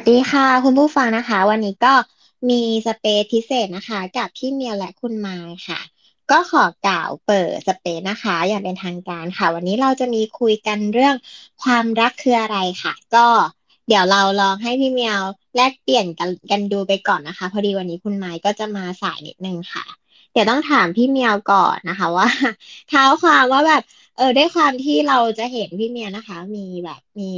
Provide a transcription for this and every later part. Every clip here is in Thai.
สวัสดีค่ะ คุณผู้ฟังนะคะ วันนี้ก็มีสเปซพิเศษนะคะ กับพี่เมียวและคุณมายค่ะ ก็ขอกล่าวเปิดสเปซนะคะ อย่างเป็นทางการค่ะ วันนี้เราจะมีคุยกันเรื่องความรักคืออะไรค่ะ ก็เดี๋ยวเราลองให้พี่เมียวแลกเปลี่ยนกันกันดูไปก่อนนะคะ พอดีวันนี้คุณไมายก็จะมาสายนิดนึงค่ะ เดี๋ยวต้องถามพี่เมียวก่อนนะคะ ว่า เท้าความว่าแบบ เออด้วยความที่เราจะเห็นพี่เมียวนะคะ มีแบบมี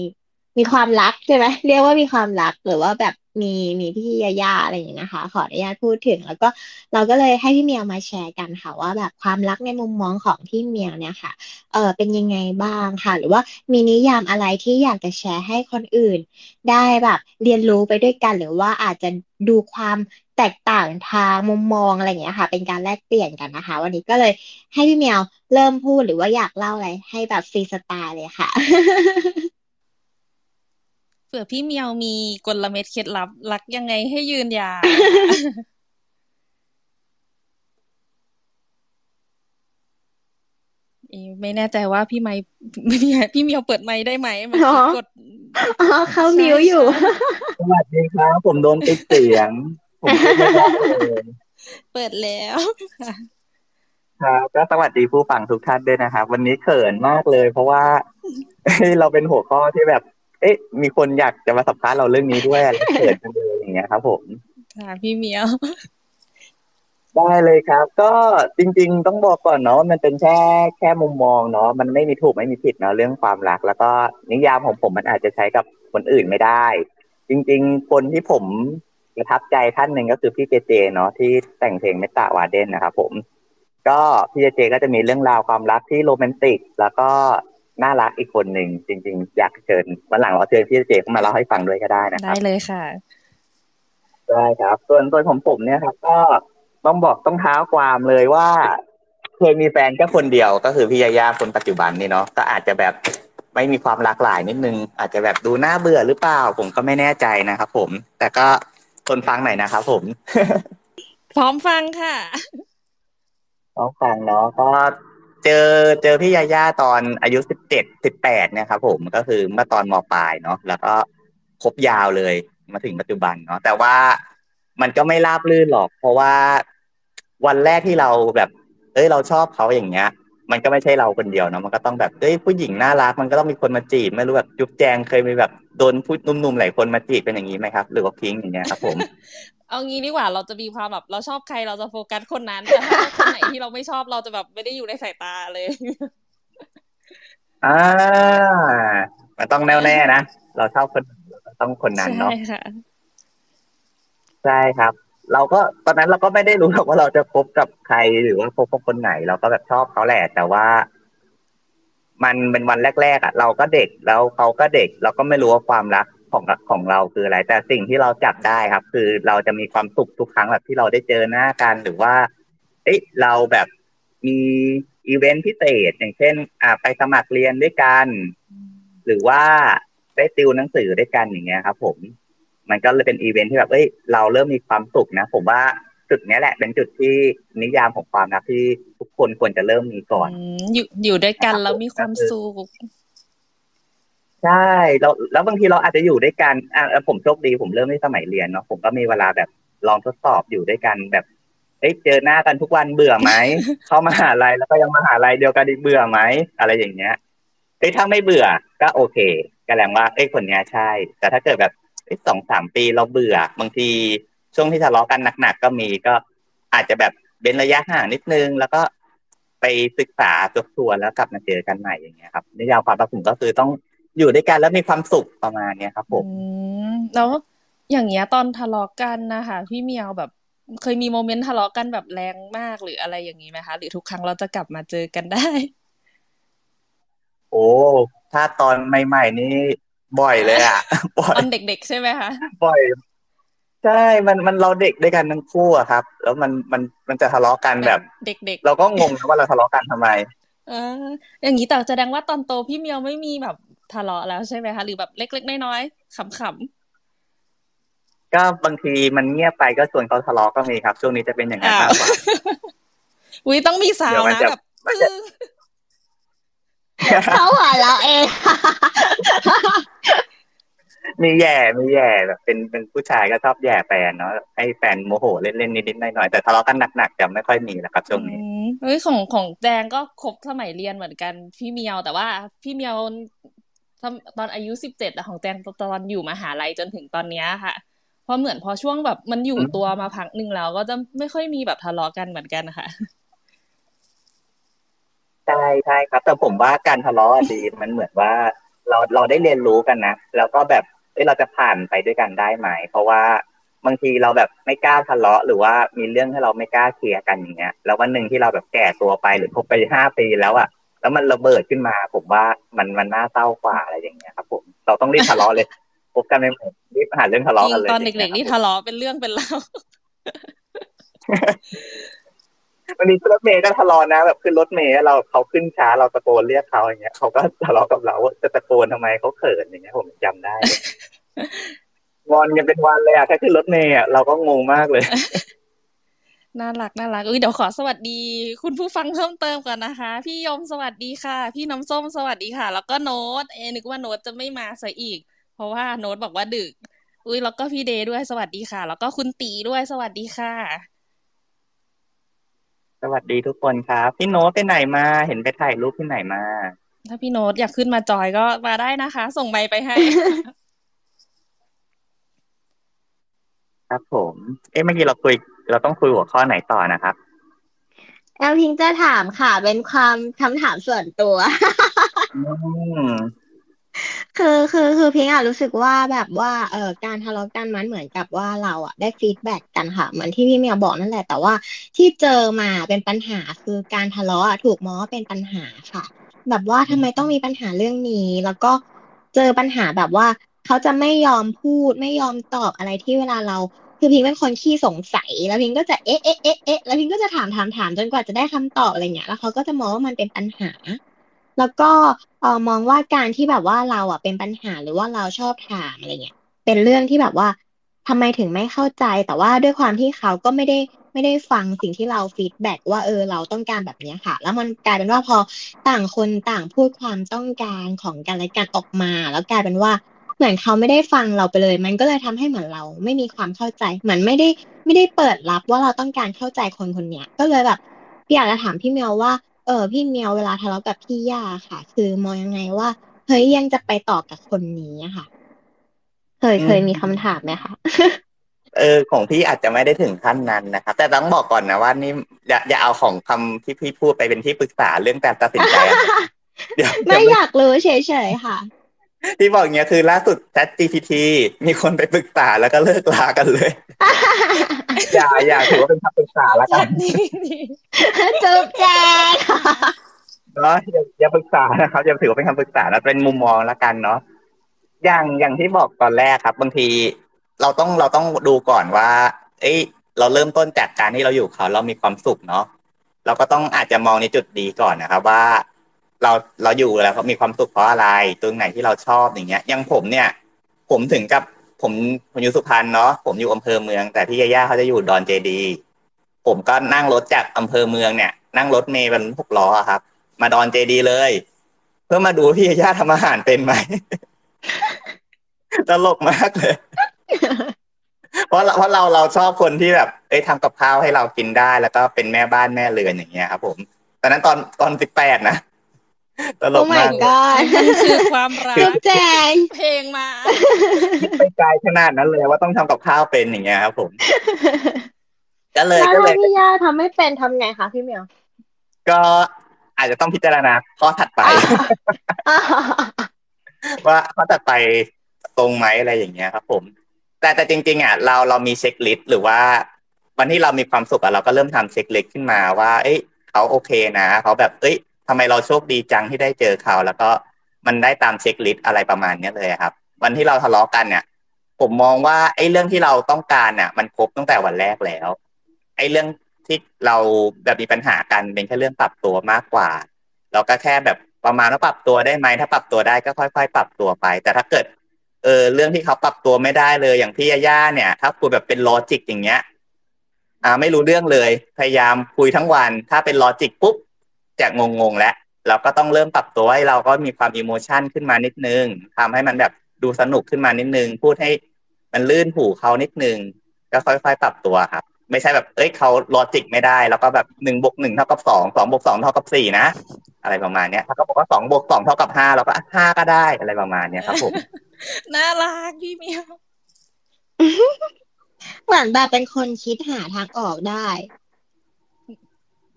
มีความรักใช่ไหมเรียกว่ามีความรักหรือว่าแบบมีมีพี่ยาย่าอะไรอย่างเงี้ยนะคะ ขออนุญาตพูดถึง แล้วก็เราก็เลยให้พี่เมียวมาแชร์กันค่ะ ว่าแบบความรักในมุมมองของพี่เมียวเนี่ยค่ะเออเป็นยังไงบ้างค่ะ หรือว่ามีนิยามอะไรที่อยากจะแชร์ให้คนอื่น ได้แบบ เรียนรู้ไปด้วยกันหรือว่าอาจจะดูความแตกต่างทางมุมมองอะไรอย่างเงี้ยค่ะ เป็นการแลกเปลี่ยนกันนะคะ วันนี้ก็เลยให้พี่เมียวเริ่มพูดหรือว่าอยากเล่าอะไรให้แบบฟรีสไตล์เลยค่ะ เผื่อพี่เมียวมีกลเม็ดเคล็ดลับ รักยังไงให้ยืนยาวไม่แน่ใจว่าพี่ไม้พี่พี่เมียวเปิดไม้ได้ไหมมันกดอ๋อเขามิวอยู่ สวัสดีครับ ผมโดนติดเสียง ผมเปิดแล้วครับก็สวัสดีผู้ฟังทุกท่านด้วยนะครับ วันนี้เขินมากเลย เพราะว่าเราเป็นหัวข้อที่แบบ เอ๊ะ มีคนอยากจะมาสัมภาษณ์เราเรื่องนี้ด้วยอะไรเกิดกันเลยอย่างเงี้ยครับ ผมค่ะพี่เมียวได้เลยครับ ก็จริง ๆ ต้องบอกก่อนเนาะมันเป็นแค่แค่มุมมองเนาะมันไม่มีถูกไม่มีผิดเนาะเรื่องความรัก แล้วก็นิยามของผมมันอาจจะใช้กับคนอื่นไม่ได้ จริง ๆ คนที่ผมประทับใจท่านหนึ่งก็คือพี่เจเจเนาะที่แต่งเพลงเมตตาวาเดนนะครับผม ก็พี่เจเจก็จะมีเรื่องราวความรักที่โรแมนติก แล้วก็ น่ารักอีกคนหนึ่งจริง ๆ อยากเชิญวันหลังเราเชิญพี่เจเข้ามาเล่าให้ฟังด้วยก็ได้นะครับ ได้เลยค่ะได้ครับ ส่วนตัวผมผมเนี่ยครับ ก็ต้องบอกต้องเท้าความเลยว่า เคยมีแฟนแค่คนเดียวก็คือพี่ยาย่าคนปัจจุบันนี่เนาะก็อาจจะแบบไม่มีความหลากหลายนิดนึง อาจจะแบบดูน่าเบื่อหรือเปล่า ผมก็ไม่แน่ใจนะครับผม แต่ก็ทนฟังหน่อยนะครับผม พร้อมฟังค่ะพร้อมฟังเนาะก็ เจอเจอพี่ยาย่าตอนอายุสิบเจ็ดสิบแปดเนี่ยครับผมก็คือเมื่อตอนมปลายเนาะแล้วก็คบยาวเลยมาถึงปัจจุบันเนาะแต่ว่ามันก็ไม่ราบรื่นหรอก เพราะว่าวันแรกที่เราแบบ เอ้ยเราชอบเขาอย่างเงี้ย มันก็ไม่ใช่เราคนเดียวเนาะมันก็ต้องแบบเอ้ยผู้หญิงน่ารักมันก็ต้องมีคนมาจีบไม่รู้แบบจุ๊บแจงเคยมีแบบโดนผู้นุ่มๆหลายคนมาจีบเป็นอย่างนี้ไหมครับ หรือว่าพิงอย่างเงี้ยครับผม เอางี้ดีกว่าเราจะมีความแบบเราชอบใครเราจะโฟกัสคนนั้นแต่ถ้าคนไหนที่เราไม่ชอบเราจะแบบไม่ได้อยู่ในสายตาเลยอ่ามันต้องแน่วแน่นะเราชอบคนต้องคนนั้นเนาะใช่ค่ะใช่ครับ เราก็ตอนนั้นเราก็ไม่ได้รู้หรอกว่าเราจะพบกับใครหรือว่าพบกับคนไหน เราก็แบบชอบเขาแหละ แต่ว่า มันเป็นวันแรกๆอะ เราก็เด็กแล้วเขาก็เด็ก เราก็ไม่รู้ว่าความรักของของเราคืออะไร แต่สิ่งที่เราจับได้ครับ คือเราจะมีความสุขทุกครั้งแบบที่เราได้เจอหน้ากันหรือว่า เอ้ยเราแบบมีอีเวนต์พิเศษอย่างเช่น อ่าไปสมัครเรียนด้วยกัน หรือว่าได้ติวหนังสือด้วยกันอย่างเงี้ยครับ ผม มันก็เลยเป็นอีเวนต์ที่แบบเอ้ยเราเริ่มมีความสุขนะ ผมว่าจุดนี้แหละ เป็นจุดที่นิยามของความรักที่ทุกคนควรจะเริ่มมีก่อนอยู่อยู่ด้วยกันแล้วมีความสุขใช่แล้วแล้วบางทีเราอาจจะอยู่ด้วยกันอ่าผมโชคดีผมเริ่มในสมัยเรียนเนาะผมก็มีเวลาแบบลองทดสอบอยู่ด้วยกันแบบเอ้เจอหน้ากันทุกวันเบื่อไหมเข้ามาหาลัยแล้วก็ยังมาหาลัยเดียวกันอีกเบื่อไหมอะไรอย่างเงี้ยเอ้ถ้าไม่เบื่อก็โอเคก็แปลว่าเอ้คนนี้ใช่ แต่ถ้าเกิดแบบ สองสามปีเราเบื่อ บางทีช่วงที่ทะเลาะกันหนักๆก็มีก็อาจจะแบบเว้นระยะห่างนิดนึง แล้วก็ไปศึกษาตัวตัวแล้วกลับมาเจอกันใหม่อย่างเงี้ยครับนิยามความรักผมก็คือต้องอยู่ด้วยกันแล้วมีความสุขประมาณเนี้ยครับผมแล้วอย่างเงี้ยตอนทะเลาะกันนะคะพี่เมียวแบบเคยมีโมเมนต์ทะเลาะกันแบบแรงมากหรืออะไรอย่างนี้ไหมคะหรือทุกครั้งเราจะกลับมาเจอกันได้ โอ้ถ้าตอนใหม่ๆนี่ บ่อยเลยอะตอนเด็กๆใช่ไหมคะบ่อยใช่มันมันเราเด็กด้วยกันทั้งคู่อะครับ แล้วมันมันมันจะทะเลาะกันแบบ เด็ก ๆ เราก็งงว่าเราทะเลาะกันทำไม เออ อย่างนี้แต่แสดงว่าตอนโตพี่เมียวไม่มีแบบทะเลาะแล้วใช่ไหมคะหรือแบบเล็ก ๆ น้อยๆขำๆก็บางทีมันเงียบไปก็ส่วนเขาทะเลาะก็มีครับ ช่วงนี้จะเป็นอย่างนั้นมากกว่าอุ้ยต้องมีสาวนะแบบ เขาหัวเราเองมีแย่มีแย่แบบเป็นเป็นผู้ชายก็ชอบแย่แฟนเนาะให้แฟนโมโหเล่นเล่นนิดๆหน่อยๆแต่ทะเลาะกันหนักๆจะไม่ค่อยมีแล้วครับช่วงนี้เฮ้ยของของแจงก็ครบสมัยเรียนเหมือนกันพี่เมียวแต่ว่าพี่เมียวตอนอายุสิบเจ็ดของแจงตอนอยู่มหาลัยจนถึงตอนเนี้ยค่ะเพราะเหมือนพอช่วงแบบมันอยู่ตัวมาพักหนึ่งแล้วก็จะไม่ค่อยมีแบบทะเลาะกันเหมือนกันค่ะ ใช่ใช่ครับ แต่ผมว่าการทะเลาะดีมันเหมือนว่าเราเราได้เรียนรู้กันนะแล้วก็แบบเอ้ยเราจะผ่านไปด้วยกันได้ไหมเพราะว่าบางทีเราแบบไม่กล้าทะเลาะหรือว่ามีเรื่องให้เราไม่กล้าเคลียร์กันอย่างเงี้ยแล้ววันหนึ่งที่เราแบบแก่ตัวไปหรือคบไปห้าปีแล้วอะแล้วมันระเบิดขึ้นมา ผมว่ามันมันน่าเศร้ากว่าอะไรอย่างเงี้ยครับ ผมเราต้องรีบทะเลาะเลยพบกันไม่หมดรีบหาเรื่องทะเลาะกันเลยตอนเด็กๆนี่ทะเลาะเป็นเรื่องเป็นเล่าวั นนี้รถเมย์ก็ทะเลาะนะแบบขึ้นรถเมย์เราเขาขึ้นช้าเราตะโกนเรียกเขาอย่างเงี้ยเขาก็ทะเลาะกับเราว่าจะตะโกนทำไมเขาเขินอย่างเงี้ยผมจำได้งอนกันเป็นวันเลยอะแค่ขึ้นรถเมล์อะเราก็งงมากเลยน่ารักน่ารักอุ้ยเดี๋ยวขอสวัสดี คุณผู้ฟังเพิ่มเติมก่อนนะคะ พี่ยมสวัสดีค่ะ พี่น้ำส้มสวัสดีค่ะ แล้วก็โน้ตเอนึกว่าโน้ตจะไม่มาซะอีก เพราะว่าโน้ตบอกว่าดึก อุ้ยแล้วก็พี่เดย์ด้วยสวัสดีค่ะ แล้วก็คุณตีด้วยสวัสดีค่ะ สวัสดีทุกคนครับ พี่โน้ตไปไหนมา เห็นไปถ่ายรูปที่ไหนมา ถ้าพี่โน้ตอยากขึ้นมาจอยก็มาได้นะคะ ส่งใบไปให้ ครับผม เอ๊ะเมื่อกี้เราคุย เราต้องคุยหัวข้อไหนต่อนะครับ แอลพิงจะถามค่ะ เป็นความคำถามส่วนตัว คือคือคือพิงอะรู้สึกว่าแบบว่าเอ่อการทะเลาะกันมันเหมือนกับว่าเราอะได้ feedback กันค่ะเหมือนที่พี่เมียวบอกนั่นแหละแต่ว่าที่เจอมาเป็นปัญหาคือการทะเลาะถูกมองว่าเป็นปัญหาค่ะ แบบว่าทำไมต้องมีปัญหาเรื่องนี้ แล้วก็เจอปัญหาแบบว่าเขาจะไม่ยอมพูดไม่ยอมตอบอะไรที่เวลาเราคือพิงเป็นคนขี้สงสัย แล้วพิงก็จะเอ๊ะเอ๊ะเอ๊ะเอ๊ะแล้วพิงก็จะถามถามถามจนกว่าจะได้คำตอบอะไรเงี้ยแล้วเขาก็จะมองว่ามันเป็นปัญหา แล้วก็เออมองว่าการที่แบบว่าเราอะเป็นปัญหาหรือว่าเราชอบถามอะไรเงี้ยเป็นเรื่องที่แบบว่าทำไมถึงไม่เข้าใจ แต่ว่าด้วยความที่เขาก็ไม่ได้ไม่ได้ฟังสิ่งที่เราฟีดแบ็กว่าเออเราต้องการแบบนี้ค่ะ แล้วมันกลายเป็นว่าพอต่างคนต่างพูดความต้องการของกันและกันออกมา แล้วกลายเป็นว่าเหมือนเขาไม่ได้ฟังเราไปเลย มันก็เลยทำให้เหมือนเรา ไม่มีความเข้าใจเหมือนไม่ได้ไม่ได้เปิดรับว่าเราต้องการเข้าใจคนคนเนี้ยก็เลยแบบพี่อยากจะถามพี่เมียวว่า เออพี่เมียวเวลาทะเลาะกับพี่ย่าค่ะ คือมองยังไงว่า เฮ้ยยังจะไปต่อกับคนนี้อะค่ะ เคยเคยมีคำถามไหมคะเออของพี่อาจจะไม่ได้ถึงขั้นนั้นนะครับ แต่ต้องบอกก่อนนะว่านี่อย่าอย่าเอาของคำที่พี่พูดไปเป็นที่ปรึกษาเรื่องการตัดสินใจไม่อยากรู้เฉยๆค่ะ ที่บอกเงี้ยคือล่าสุด Chat GPT มีคนไปปรึกษาแล้วก็เลิกลากันเลย อย่าอย่าถือว่าเป็นคำปรึกษาแล้วกันจุบแจงเนาะอย่าอย่าปรึกษานะครับอย่าถือว่าเป็นคำปรึกษาแล้วเป็นมุมมองแล้วกันเนาะอย่างอย่างที่บอกตอนแรกครับ บางทีเราต้องเราต้องดูก่อนว่า เอ้ยเราเริ่มต้นจากการที่เราอยู่เขาเรามีความสุขเนาะเราก็ต้องอาจจะมองในจุดดีก่อนนะครับว่า เราเราอยู่แล้วเขามีความสุขเพราะอะไรตรงไหนที่เราชอบอย่างเงี้ยย่างผมเนี่ย ผมถึงกับผมผมอยู่สุพรรณเนาะผมอยู่อำเภอเมือง แต่พี่ย่าเขาจะอยู่ดอนเจดี ผมก็นั่งรถจากอำเภอเมืองเนี่ย นั่งรถเมย์เป็นหกล้อครับ มาดอนเจดีเลย เพื่อมาดูพี่ยาย่าทำอาหารเป็นไหมตลกมากเลย เพราะเพราะเราเราชอบคนที่แบบเอ้ยทำกับข้าวให้เรากินได้ แล้วก็เป็นแม่บ้านแม่เรือนอย่างเงี้ยครับ ผมตอนนั้นตอนตอนสิบแปดนะ ตลกมากมันคือความรักแจงเพลงมาไปไกลขนาดนั้นเลยว่าต้องทำกับข้าวเป็นอย่างเงี้ยครับผม ก็เลยก็เลยพี่ย่าทำไม่เป็นทำไงคะพี่เมียว ก็อาจจะต้องพิจารณาข้อถัดไป ว่าข้อถัดไปตรงไหมอะไรอย่างเงี้ยครับ ผม แต่แต่จริง ๆอะเราเรามี checklist หรือว่า วันที่เรามีความสุขอะเราก็เริ่มทำ checklist ขึ้นมาว่า เอ้ยเขาโอเคนะเขาแบบเอ้ย ทำไมเราโชคดีจังที่ได้เจอเขา แล้วก็มันได้ตาม checklist อะไรประมาณนี้เลยครับ วันที่เราทะเลาะกันเนี่ย ผมมองว่าไอ้เรื่องที่เราต้องการเนี่ยมันครบตั้งแต่วันแรกแล้ว ไอ้เรื่องที่เราแบบมีปัญหากันเป็นแค่เรื่องปรับตัวมากกว่า เราก็แค่แบบประมาณว่าปรับตัวได้ไหมถ้าปรับตัวได้ก็ค่อย ๆ ปรับตัวไป แต่ถ้าเกิดเออเรื่องที่เขาปรับตัวไม่ได้เลยอย่างพี่ย่าเนี่ย ถ้าคุยแบบเป็น logic อย่างเงี้ยอ่าไม่รู้เรื่องเลย พยายามคุยทั้งวัน ถ้าเป็น logic ปุ๊บ จะงงๆแล้วเราก็ต้องเริ่มปรับตัวให้เราก็มีความ emotion ขึ้นมานิดนึงทำให้มันแบบดูสนุกขึ้นมานิดนึง พูดให้มันลื่นหูเขานิดนึง ก็ค่อยๆปรับตัวครับไม่ใช่แบบเอ้ยเขาลอจิกไม่ได้ แล้วก็แบบหนึ่งบวกหนึ่งเท่ากับสองสองบวกสองเท่ากับสี่นะอะไรประมาณเนี้ยถ้าเขาบอกว่าสองบวกสองเท่ากับห้าเราก็ห้าก็ได้อะไรประมาณเนี้ยครับผมน่ารักพี่เมียวเหมือนแบบเป็นคนคิดหาทางออกได้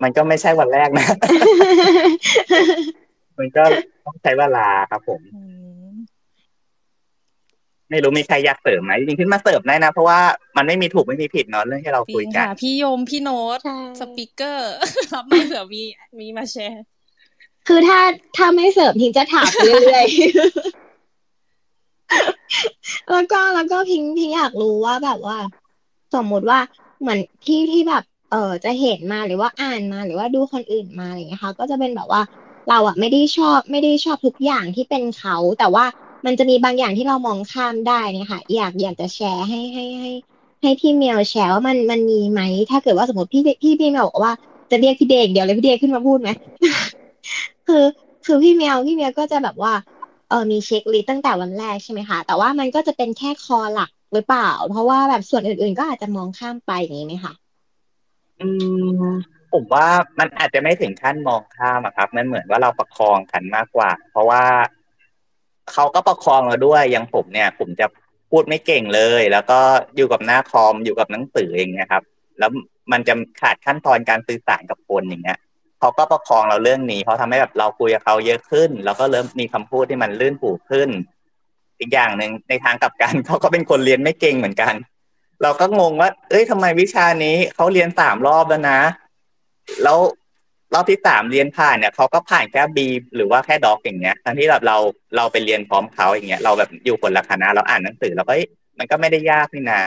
มันก็ไม่ใช่วันแรกนะ มันก็ต้องใช้เวลาครับผมอืมไม่รู้มีใครอยากเสริมไหมจริงๆขึ้นมาเสริมได้นะ เพราะว่ามันไม่มีถูกไม่มีผิดเนาะเรื่องที่เราจคุริยงกันค่ะพี่ยมพี่โน้ตใช่สปีกเกอร์รับมาเผื่อมีมีมาแชร์ คือถ้าถ้าไม่เสริมพิงจะถามไปเรื่อยๆแล้วก็แล้วก็พิงพิงอยากรู้ว่าแบบว่า สมมุติว่าเหมือนที่ที่แบบเออจะเห็นมาหรือว่าอ่านมาหรือว่าดูคนอื่นมาอะไรอย่างเงี้ยค่ะ ก็จะเป็นแบบว่าเราอะไม่ได้ชอบไม่ได้ชอบทุกอย่างที่เป็นเขา แต่ว่ามันจะมีบางอย่างที่เรามองข้ามได้นี่ค่ะอยากอยากจะแชร์ให้ให้ให้ ให้พี่เมียวแชร์ว่ามันมันมีไหมถ้าเกิดว่าสมมติพี่พี่พี่เมียวบอกว่าจะเรียกพี่เดงเดี๋ยวเลยพี่เดงขึ้นมาพูดไหมคือคือพี่เมียวพี่เมียวก็จะแบบว่าเออมีเช็คลิสต์ตั้งแต่วันแรกใช่ไหมคะแต่ว่ามันก็จะเป็นแค่คอหลักหรือเปล่า เพราะว่าแบบส่วนอื่นๆ ก็อาจจะมองข้ามไปอย่างนี้ไหมคะ อืมผมว่ามันอาจจะไม่ถึงขั้นมองข้ามอะครับ มันเหมือนว่าเราประคองกันมากกว่า เพราะว่าเขาก็ประคองเราด้วยอย่างผมเนี่ย ผมจะพูดไม่เก่งเลย แล้วก็อยู่กับหน้าคอมอยู่กับหนังสืออย่างเงี้ยครับ แล้วมันจะขาดขั้นตอนการสื่อสารกับคนอย่างเงี้ยเขาก็ประคองเราเรื่องนี้เพราะทำให้แบบเราคุยกับเขาเยอะขึ้น แล้วก็เริ่มมีคำพูดที่มันลื่นหูขึ้น อีกอย่างหนึ่งในทางกลับกันเขาก็เป็นคนเรียนไม่เก่งเหมือนกัน เราก็งงว่า เอ้ยทำไมวิชานี้เขาเรียนสามรอบแล้วนะ แล้วรอบที่สามเรียนผ่านเนี่ยเขาก็ผ่านแค่บีหรือว่าแค่ด็อกอย่างเงี้ยทั้งที่แบบเราเราไปเรียนพร้อมเขาอย่างเงี้ยเราแบบอยู่คนละคณะเราอ่านหนังสือเราก็มันก็ไม่ได้ยากนี่นา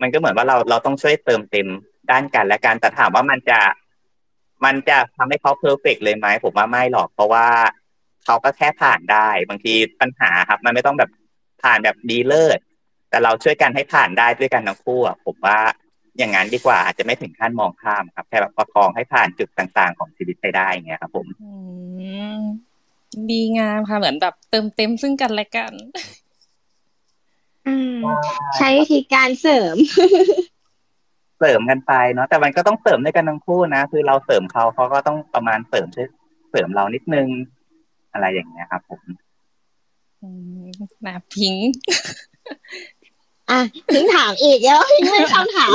มันก็เหมือนว่าเราเราต้องช่วยเติมเต็มด้านกันและกันแต่ถามว่ามันจะมันจะทำให้เขาเพอร์เฟกเลยไหมผมว่าไม่หรอก เพราะว่าเขาก็แค่ผ่านได้ บางทีปัญหาครับ มันไม่ต้องแบบผ่านแบบดีเลิศ แต่เราช่วยกันให้ผ่านได้ด้วยกันทั้งคู่อะผมว่าอย่างนั้นดีกว่าอาจจะไม่ถึงขั้นมองข้ามครับ แค่แบบประคองให้ผ่านจุดต่างๆ ของชีวิตไปได้อย่างเงี้ยครับผมอืมดีงามค่ะเหมือนแบบเติมเต็มซึ่งกันและกันอืมใช้วิธีการเสริม เสริมกันไปเนาะแต่มันก็ต้องเสริมด้วยกันทั้งคู่นะคือเราเสริมเขาเขาก็ต้องประมาณเสริมช่วยเสริมเรานิดนึง อะไรอย่างเงี้ยครับ ผมอืมนะพิงค์ อะพิงถามอีกแล้วพิงไม่คำถาม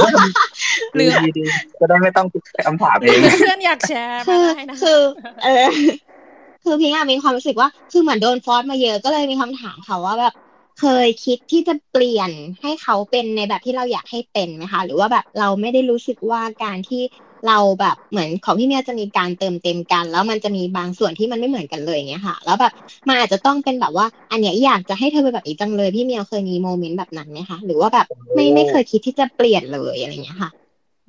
หรือดีดีๆจะได้ไม่ต้องคิดคำถามเองเพื่อนอยากแชร์มาคือได้นะคือ เออ คือพิงอะมีความรู้สึกว่า คือเหมือนโดนฟอร์สมาเยอะก็เลยมีคำถามค่ะว่าแบบเคยคิดที่จะเปลี่ยนให้เขาเป็นในแบบที่เราอยากให้เป็นไหมคะ หรือว่าแบบเราไม่ได้รู้สึกว่าการที่ เราแบบเหมือนของพี่เมียจะมีการเติมเต็มกัน แล้วมันจะมีบางส่วนที่มันไม่เหมือนกันเลยอย่างเงี้ยค่ะ แล้วแบบมันอาจจะต้องเป็นแบบว่า อันเนี้ยอยากจะให้เธอเป็นแบบนี้จังเลยพี่เมียเคยมีโมเมนต์แบบนั้นไหมคะหรือว่าแบบไม่ไม่เคยคิดที่จะเปลี่ยนเลยอะไรอย่างเงี้ยค่ะ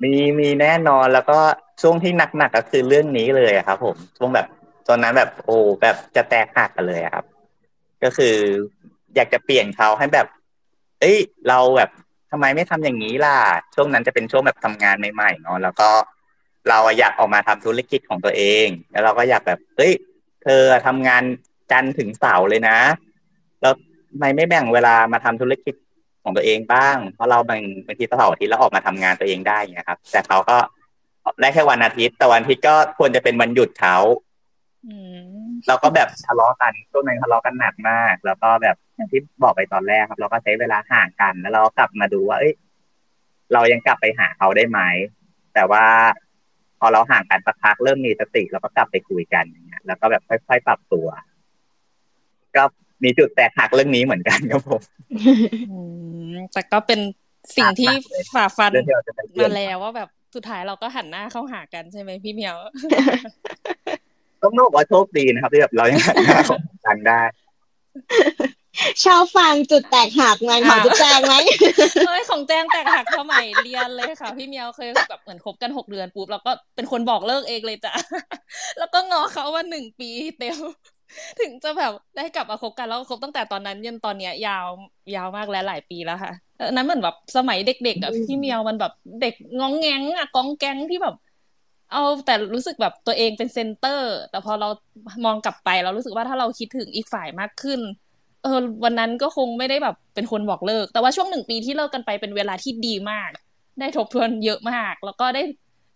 มีมีแน่นอนแล้วก็ช่วงที่หนักๆก็คือเรื่องนี้เลยอะครับ ผมช่วงแบบตอนนั้นแบบโอ้แบบจะแตกหักกันเลยอะครับ ก็คืออยากจะเปลี่ยนเขาให้แบบ เอ้ย เราแบบทำไมไม่ทำอย่างนี้ล่ะ ช่วงนั้นจะเป็นช่วงแบบทำงานใหม่ๆเนาะแล้วก็ เราอะอยากออกมาทำธุรกิจของตัวเอง แล้วเราก็อยากแบบเฮ้ยเธอทำงานจันทร์ถึงเสาร์เลยนะ แล้วทำไมไม่แบ่งเวลามาทำธุรกิจของตัวเองบ้าง เพราะเราบางบางทีเสาร์อาทิตย์เราออกมาทำงานตัวเองได้อย่างเงี้ยครับ แต่เขาก็ได้แค่วันอาทิตย์แต่วันอาทิตย์ก็ควรจะเป็นวันหยุดเขาอืมเราก็แบบทะเลาะกันช่วงนั้นทะเลาะกันหนักมาก แล้วก็แบบอย่างที่บอกไปตอนแรกครับ เราก็ใช้เวลาห่างกัน แล้วเราก็กลับมาดูว่าเอ้ย เรายังกลับไปหาเขาได้ไหมแต่ว่าพ อเราห่างกันสักพักเริ่มมีสติเราก็กลับไปคุยกันอย่างเงี้ยแล้วก็แบบค่อยๆปรับตัว ก็มีจุดแตกหักเรื่องนี้เหมือนกันครับผมอืมแต่ก็เป็นสิ่งที่ฝ่าฟันเรื่องที่เราจะไปเปลี่มายนแล้วว่าแบบสุดท้ายเราก็หันหน้าเข้าหากันใช่ไหมพี่เมียวต้องบอกว่าโชคดีนะครับที่แบบเรายังหันหน้าของกันได้ ชอบฟังจุดแตกหักงานของจุดแจงไหมเอ้ยของแจงแตกหักสมัยเรียนเลยค่ะ พี่เมียวเคยแบบเหมือนคบกันหกเดือนปุ๊บแล้วก็เป็นคนบอกเลิกเองเลยจ้ะแล้วก็ง้อเขาว่าหนึ่งปีเต็มถึงจะแบบได้กลับมาคบกันแล้วคบตั้งแต่ตอนนั้นยันตอนเนี้ย ยาวยาวมากและหลายปีแล้วค่ะอันนั้นเหมือนแบบสมัยเด็กๆอะพี่เมียวมันแบบเด็กงองแงงอะกองแกงที่แบบ เอาแต่รู้สึกแบบตัวเองเป็น center แต่พอเรามองกลับไปเรารู้สึกว่าถ้าเราคิดถึงอีกฝ่ายมากขึ้น เเออวันนั้นก็คงไม่ได้แบบเป็นคนบอกเลิก แต่ว่าช่วงหนึ่งปีที่เลิกกันไปเป็นเวลาที่ดีมาก ได้ทบทวนเยอะมาก แล้วก็ได้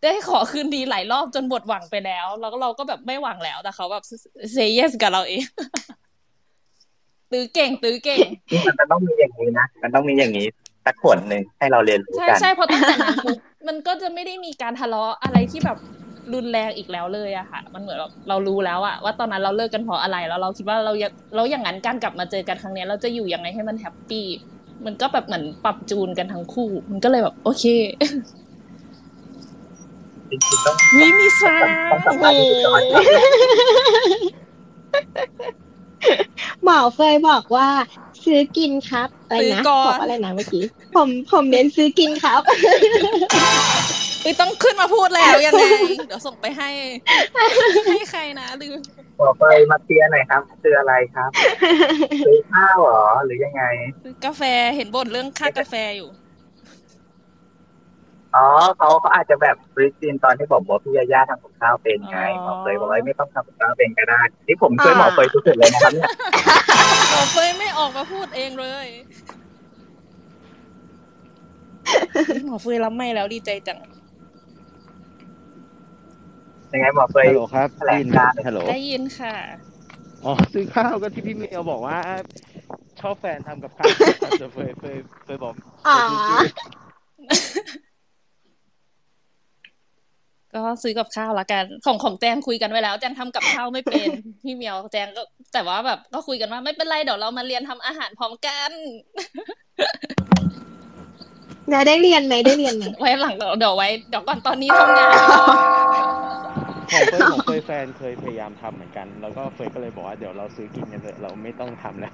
ได้ขอคืนดีหลายรอบจนหมดหวังไปแล้ว แล้วเราก็แบบไม่หวังแล้วแต่เขาแบบเซเยสกับเราเองตื้อเก่ง ตื้อเก่งมันต้องมีอย่างนี้นะมันต้องมีอย่างนี้สักผลหนึ่งให้เราเรียนรู้ใช่กันใช่เพราะตั้งแต่นั้นปุ๊บมันก็จะไม่ได้มีการทะเลาะอะไรที่แบบ รุนแรงอีกแล้วเลยอะค่ะ มันเหมือนแบบเรารู้แล้วอะว่าตอนนั้นเราเลิกกันเพราะอะไรแล้วเราคิดว่าเราอยากเราอย่างนั้นการกลับมาเจอกันครั้งเนี้ยเราจะอยู่ยังไงให้มันแฮปปี้มันก็แบบเหมือนปรับจูนกันทั้งคู่ มันก็เลยแบบ โอเคจริงๆต้องวิมีซาต้องสั มภาษณ์พิธีกรก่อนหมอเฟยบอกว่า ซื้อกินครับอะไรซื้อนะก่อบอนกอะไรนะเมื่อกี้ผมผมเน้นซื้อกินครับไม่ต้องขึ้นมาพูดแล้วยังไงเดี๋ยวส่งไปให้ให้ใครนะลืมขอไปมาเคลียร์หน่อยครับคืออะไรครับซื้อข้าวเหรอหรือยังไงซื้อกาแฟเห็นบ่นเรื่องค่ากาแฟอยู่ อ๋อเขาเขาอาจจะแบบฟรีซีนตอนที่ผมบอกพี่ยาย่าทำกับข้าวเป็นไงอ๋อหมอเฟยบอกว่าไม่ต้องทำกับข้าวเป็นก็ได้ที่ผมช่วยหมอเฟยทุกสุดเลยนะครับเนี่ยหมอเฟยไม่ออกมาพูดเองเลยหมอเฟยรับไม่แล้วดีใจจังยังไงหมอเฟยฮัลโหลครับแถลได้งยินการณ์ฮัลโหลได้ยินค่ะอ๋อซื้อข้าวก็ที่พี่เมียวบอกว่า ชอบแฟนทำกับข้าวจะเฟยเฟยเฟยบอกอ๋อ ก็ซื้อกับข้าวละกันของของแจงคุยกันไว้แล้วแจงทำกับข้าวไม่เป็นพี่เหมียวแจงก็ แต่ว่าแบบ ก็คุยกันว่าไม่เป็นไรเดี๋ยวเรามาเรียนทำอาหารพร้อมกันเดี๋ยวได้เรียนไหมได้เรียนไหมไว้หลังเดี๋ยวเดี๋ยวไว้เดี๋ยวก่อนตอนนี้ทำงานของเฟยของเฟยแฟนเคยพยายามทำเหมือนกัน แล้วก็เฟยก็เลยบอกว่าเดี๋ยวเราซื้อกินกันเถอะเราไม่ต้องทำแล้ว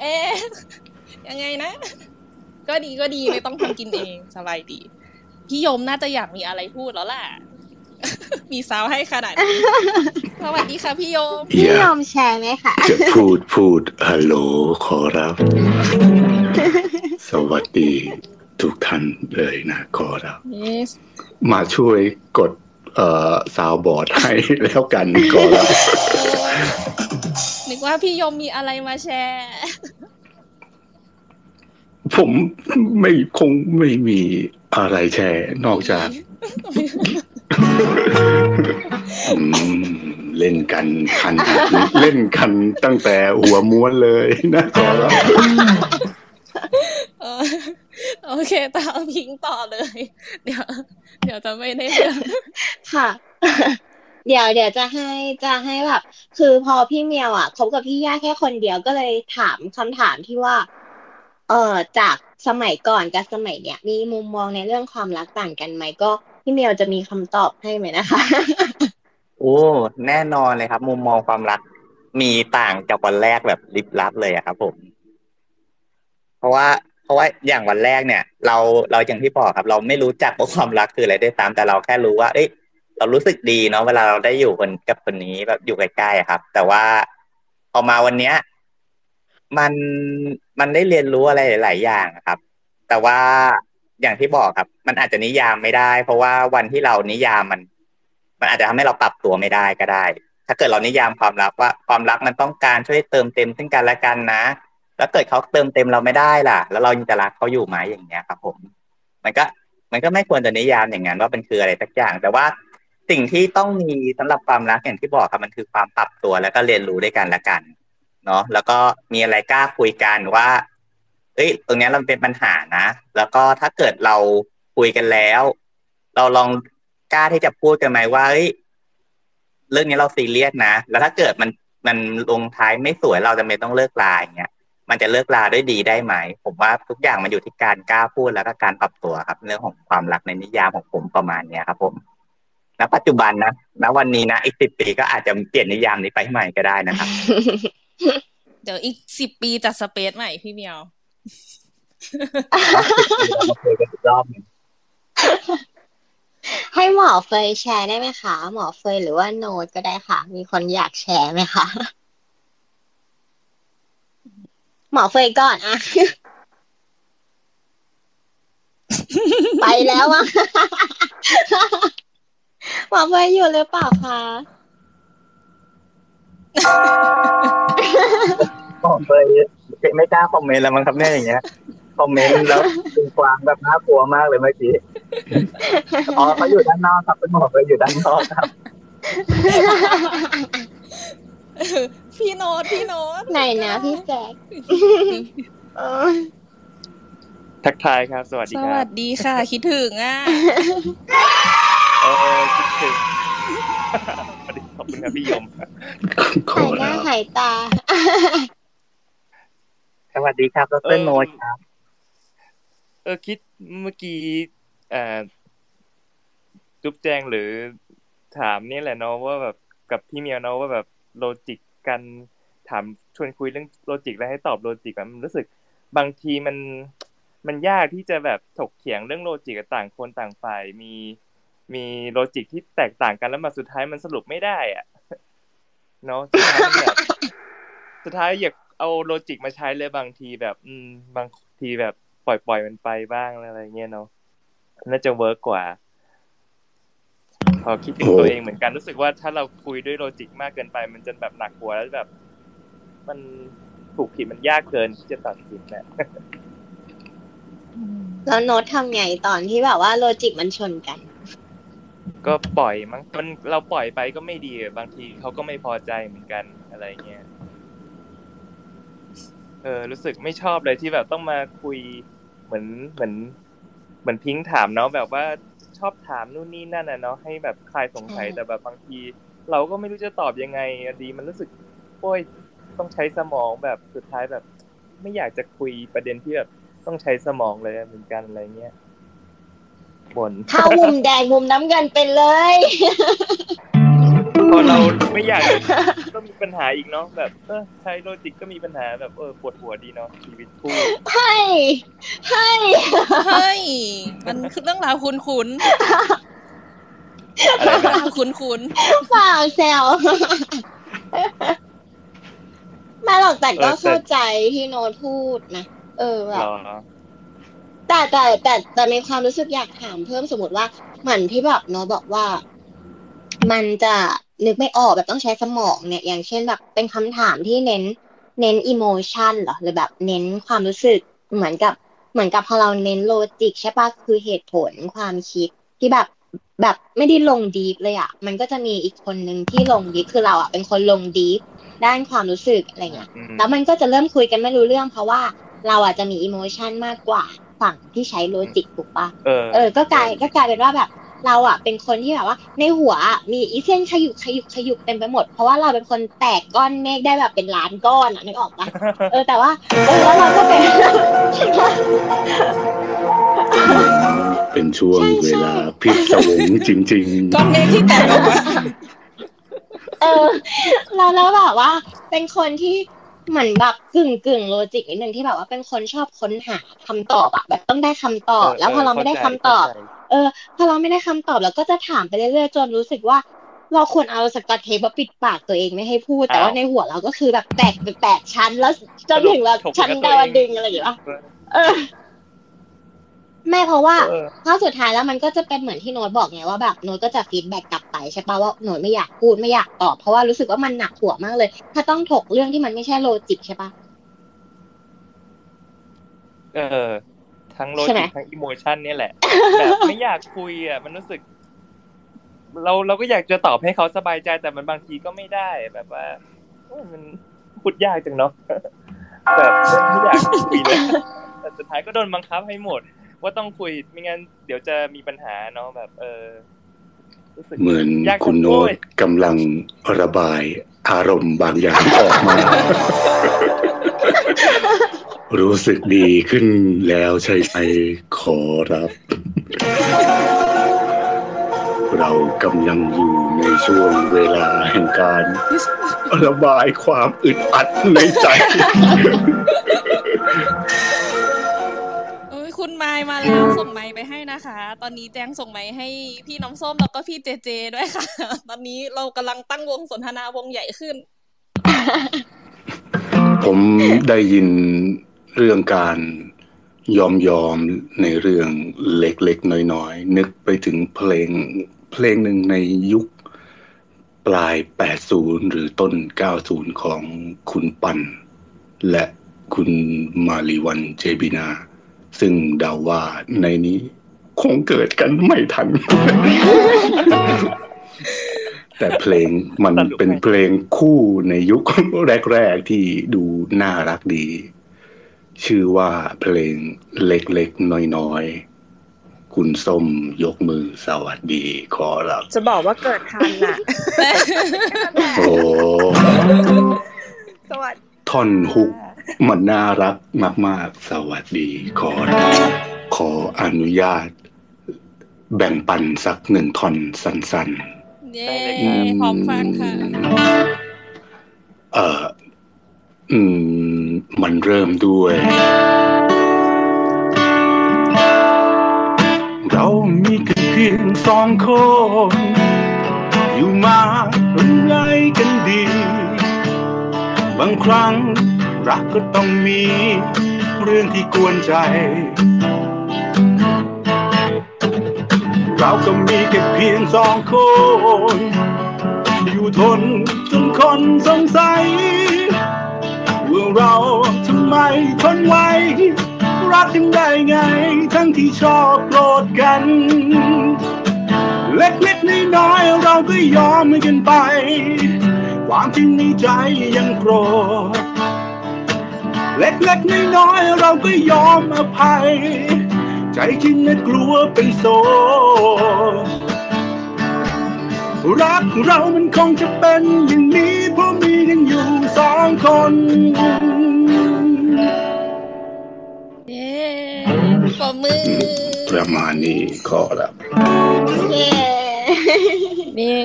เอ๊ะยังไงนะ ก็ดีก็ดีไม่ต้องทำกินเองสบายดี พี่ยมน่าจะอยากมีอะไรพูดแล้วล่ะ มีสาวให้ขนาดนี้สวัสดีค่ะพี่ยม พี่อยยากอมแชร์ไหมคะจะพูดพูดฮัลโหลขอรับ สวัสดีทุกท่านเลยนะขอรับ yes มาช่วยกดเอ่อซาวบอร์ดให้แล้วกันขอรับนึกว่าพี่ยมมีอะไรมาแชร์ ผมไม่คงไม่มีอะไรแชร์นอกจากอืมเล่นกันคัน เล่นกันตั้งแต่หัวม้วนเลยนะขอรับเออโอเคตามพิงต่อเลย เดี๋ยว เดี๋ยวจะไม่ได้เรื่องค่ะ เดี๋ยวเดี๋ยวจะให้จะให้แบบ คือพอพี่เมียวอะคบกับพี่ย่าแค่คนเดียวก็เลยถามคำถามที่ว่า เอ่อจากสมัยก่อนกับสมัยเนี้ยมีมุมมองในเรื่องความรักต่างกันไหมก็พี่เมียวจะมีคำตอบให้ไหมนะคะ โอ้แน่นอนเลยครับ มุมมองความรัก มีต่างจากวันแรกแบบลิบลับเลยอะครับ ผม เพราะว่าเพราะว่าอย่างวันแรกเนี่ย เราเราอย่างที่บอกครับ เราไม่รู้จักว่าความรักคืออะไรได้วยซ้ำแต่เราแค่รู้ว่า เอ้ยเรารู้สึกดีเนาะเวลาเราได้อยู่คนกับคนนี้แบบอยู่ใกล้ๆครับ แต่ว่าพอมาวันเนี้ย มันมันได้เรียนรู้อะไรหลาย ๆ อย่างอะครับ แต่ว่าอย่างที่บอกครับ มันอาจจะนิยามไม่ได้ เพราะว่าวันที่เรานิยามมัน มันอาจจะทำให้เราปรับตัวไม่ได้ก็ได้ ถ้าเกิดเรานิยามความรักว่าความรักมันต้องการช่วยเติมเต็มซึ่งกันและกันนะ แล้วเกิดเขาเติมเต็มเราไม่ได้ล่ะ แล้วเรายังจะรักเขาอยู่ไหมอย่างเงี้ยครับ ผม มันก็มันก็ไม่ควรจะนิยามอย่างนั้นว่าเป็นคืออะไรสักอย่าง แต่ว่าสิ่งที่ต้องมีสำหรับความรักอย่างที่บอกครับมันคือความปรับตัวแล้วก็เรียนรู้ด้วยกันและกัน เนาะแล้วก็มีอะไรกล้าคุยกันว่าเอ้ยตรงนี้ยเราเป็นปัญหานะ แล้วก็ถ้าเกิดเราคุยกันแล้ว เราลองกล้าที่จะพูดกันไหมว่าเอ้ยเรื่องนี้เราซีเรียสนะ แล้วถ้าเกิดมันมันลงท้ายไม่สวยเราจะไม่ต้องเลิกลาอย่างเงี้ยมันจะเลิกลาด้วยดีได้ไหม ผมว่าทุกอย่างมันอยู่ที่การกล้าพูดแล้วก็การปรับตัวครับ เรื่องของความรักในนิยามของผมประมาณเนี้ยครับ ผมณปัจจุบันนะณวันนี้นะอีกสิบปีก็อาจจะเปลี่ยนนิยามนี้ไปใหม่ก็ได้นะครับ เดี๋ยวอีกสิบปีจัดสเปซใหม่พี่เมียวมาคุยกันอีกรอบหนึ่งให้หมอเฟยแชร์ได้ไหมคะ หมอเฟยหรือว่าโน้ตก็ได้ค่ะ มีคนอยากแชร์ไหมคะ หมอเฟยก่อนอะไปแล้วอะหมอเฟยอยู่หรือเปล่าคะ ผมเคยไม่กล้าคอมเมนต์แล้วมั้งครับเนี่ยอย่างเงี้ยคอมเมนต์แล้วเป็นกวางแบบน่ากลัวมากเลยเมื่อกี้อ๋อเขาอยู่ด้านนอกครับเป็นหมอเขาอยู่ด้านนอกครับพี่โน้ตพี่โน้ตไหนนะพี่แจ๊คเออทักทายครับ สวัสดีสครัวับสดีค่ะ คิดถึงอะเออคิดถึงสวัสดีข อบคุณครับพี่ยมขอหายหน้ารับหายตา สวัสดีครับดรโน้ตครับ เออคิดเมื่อกี้อ่าจุ๊บแจงหรือถามนี่แหละเนาะว่าแบบกับพี่เมียวเนาะว่าแบบlogic กันถามชวนคุยเรื่อง logic แล้วให้ตอบ logic อะมันรู้สึกบางทีมันมันยากที่จะแบบถกเถียงเรื่อง logic กับต่างคนต่างฝ่ายมี มี logic ที่แตกต่างกันแล้วมาสุดท้ายมันสรุปไม่ได้อะเนาะสุดท้ายมันแบบสุดท้ายอยากเอา logic มาใช้เลยบางทีแบบ อืม บางทีแบบปล่อยปล่อยมันไปบ้างอะไรเงี้ยเนาะน่าจะ work กว่า พอคิดถึงตัวเองเหมือนกันรู้สึกว่าถ้าเราคุยด้วยโลจิกมากเกินไป มันจะแบบหนักหัวแล้วแบบ มันถูกผิดมันยากเกินที่จะตัดสินนะแล้วโน้ตทำไงตอนที่แบบว่าโลจิกมันชนกัน ก็ปล่อยมั้งมันเราปล่อยไปก็ไม่ดีอะบางทีเขาก็ไม่พอใจเหมือนกันอะไรเงี้ยเออรู้สึกไม่ชอบเลยที่แบบต้องมาคุยเหมือนเหมือน เหมือนพิงค์ถามเนาะแบบว่าชอบถามนู่นนี่นั่นน่ะเนาะให้แบบคลายสงสัยใช่แต่แบบบางที เราก็ไม่รู้จะตอบยังไงอะดี มันรู้สึกโอ้ยต้องใช้สมองแบบสุดท้ายแบบ ไม่อยากจะคุยประเด็นที่แบบต้องใช้สมองเลยเหมือนกันอะไรเงี้ย บ่นเข้ามุมแดงมุมน้ำเงินไปเลย พอเราไม่อยากก็มีปัญหาอีกเนาะแบบเออใช้โลจิกก็มีปัญหาแบบเออปวดหัวดีเนาะชีวิตคู่ให้ให้เฮ้ยมันคือเรื่องราวคุ้นคุ้นอะไรเรื่องแบบราวคุ้นคุ้นเปล่าแซวไม่หรอกแต่ก็เข้าใจที่โน้ตพูดนะเออแบหบรอ แต่แต่แต่แต่ในความรู้สึกอยากถามเพิ่มสมมติว่าเหมือนที่แบบโน้ตบอกว่า มันจะนึกไม่ออกแบบต้องใช้สมองเนี่ย อย่างเช่นแบบเป็นคำถามที่เน้น เน้น emotion เหรอหรือแบบเน้นความรู้สึกเหมือนกับเหมือนกับพอเราเน้น logic ใช่ปะคือเหตุผลความคิดที่แบบแบบไม่ได้ลง deep เลยอะมันก็จะมีอีกคนหนึ่งที่ลง deep คือเราอะเป็นคนลง deep ด้านความรู้สึกอะไรเงี้ยอืมแล้วมันก็จะเริ่มคุยกันไม่รู้เรื่อง เพราะว่าเราอาจจะมี emotion มากกว่า ฝั่งที่ใช้ logic ถูกปะเออเออ ก็กลายก็กลายเป็นว่าแบบ เราอะเป็นคนที่แบบว่า ในหัวอะมีอีเส้นขยุกขยุกขยุกเต็มไปหมด เพราะว่าเราเป็นคนแตกก้อนเมฆได้แบบเป็นล้านก้อนอะนึกออกปะเออแต่ว่าเออแล้วเราก็เป็นเป็นช่วงใช่ใช่เวลาพิศวงจริง ๆก้อนเมฆที่แตกออกมาเออแล้วแล้วแบบว่า เป็นคนที่ เหมือนแบบกึ่งกึ่งโลจิกนิดนึงที่แบบว่าเป็นคนชอบค้นหาคำตอบอะแบบต้องได้คำตอบ แล้วพอเราไม่ได้คำตอบ เออ พอเราไม่ได้คำตอบเราก็จะถามไปเรื่อยๆจนรู้สึกว่า เราควรเอาสกอตเทปมาปิดปากตัวเองไม่ให้พูด แต่ว่าในหัวเราก็คือแบบแตกเป็นแปดชั้นแล้วจนถึงแบบชั้นดาวดึงส์อะไรอย่างเงี้ยเออ แม่เพราะว่าเออเพราะสุดท้ายแล้วมันก็จะเป็นเหมือนที่โน้ตบอกไงว่าแบบโน้ตก็จะ feedback กลับไปใช่ปะว่าโน้ตไม่อยากพูดไม่อยากตอบเพราะว่ารู้สึกว่ามันหนักหัวมากเลย ถ้าต้องถกเรื่องที่มันไม่ใช่ logic ใช่ปะเออ ทั้ง logic ใช่ไหมทั้ง emotion เนี่ยแหละแบบไม่อยากคุยอะมันรู้สึก เราเราก็อยากจะตอบให้เขาสบายใจแต่มันบางทีก็ไม่ได้แบบว่าโอ้ยมันพูดยากจังเนาะแบบไม่อยากคุยเลยแต่สุดท้ายก็โดนบังคับให้หมด ว่าต้องคุยไม่งั้นเดี๋ยวจะมีปัญหาเนาะแบบ เออรู้สึกๆเหมือนยากคุณโน้โอ้ตยกำลังระบายอารมณ์บางอย่างออกมา รู้สึกดีขึ้นแล้วใช่ไหมขอรับ เรากำลังอยู่ในช่วงเวลาแห่งการ ระบายความอึดอัดในใจเอ้ย คุณไมค์มาแล้วส่งไมค์ไปให้นะคะ ตอนนี้แจ้งส่งไมค์ให้พี่น้ำส้มแล้วก็พี่เจเจด้วยค่ะ ตอนนี้เรากำลังตั้งวงสนทนาวงใหญ่ขึ้น ผมได้ยินเรื่องการยอมยอมในเรื่องเล็กๆน้อยๆ นึกไปถึงเพลงเพลงหนึ่งในยุคปลาย 80 หรือต้น 90 ของคุณปัน และคุณมาลีวันเจบินา ซึ่งเดาว่าในนี้คงเกิดกันไม่ทัน แต่เพลงมันเป็นเพลงคู่ในยุคแรก ๆ ที่ดูน่ารักดี ชื่อว่าเพลงเล็ก ๆ น้อย ๆ คุณส้มยกมือสวัสดีขอรับ จะบอกว่าเกิดทันน่ะ โอ้สวัสดีท่อนฮุก มันน่ารักมาก ๆ สวัสดีขอรับขออนุญาต แบ่งปันสักหนึ่งท่อนสั้นๆเย้พร้อมฟังค่ะ เอ่อ อืม มันเริ่มด้วย เรามีกันเพียงสองคน อยู่มาเป็นไรกันดี บางครั้ง รักก็ต้องมี เรื่องที่กวนใจ เราก็มีแค่เพียงสองคน อยู่ทนจนคนสงสัยว่าเราทำไมทนไหวรักกันได้ไง ทั้งที่ชอบโกรธกันเล็กเล็กน้อยน้อยเราก็ยอมให้กันไป ความจริงในใจยังโกรธ เล็กเล็กน้อยน้อยๆเราก็ยอมอภัย ใจจริงนั้นกลัวเป็นโซรักเรามันคงจะเป็นอย่างนี้เพราะมีกันอยู่สองคนเย้ปรบมือ ประมาณนี้ขอรับเย้เย้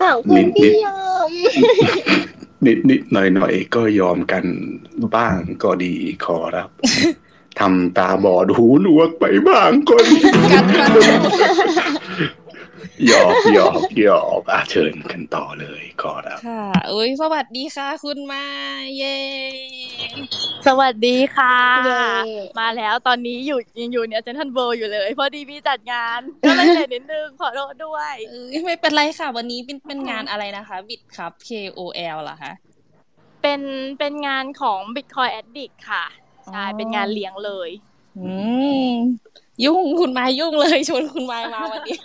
ขอบคุณพี่ยม นิดนิดหน่อยหน่อยๆก็ยอมกันบ้างก็ดีขอรับทำตาบอดหูหนวกไปบ้างก็ดีกันกัน หยอกหยอกหยอกอาเชิญกันต่อเลยขอรับค่ะอุ้ยสวัสดีค่ะ คุณมา เย้สวัสดีค่ะเย้มาแล้วตอนนี้อยู่ยังอยู่เนี่ยเซนทันเวิร์อยู่เลย พอดีมีจัดงานก็เลยเลทนิดนึงขอโทษด้วยเอ้ยไม่เป็นไรค่ะ วันนี้เป็นเป็นงานอะไรนะคะบิดครับ KOL เหรอคะเป็นเป็นงานของ Bitcoin Addict ค่ะใช่อ๋อเป็นงานเลี้ยงเลย อืมยุ่งคุณมายยุ่งเลยชวนคุณมายมาวันนี้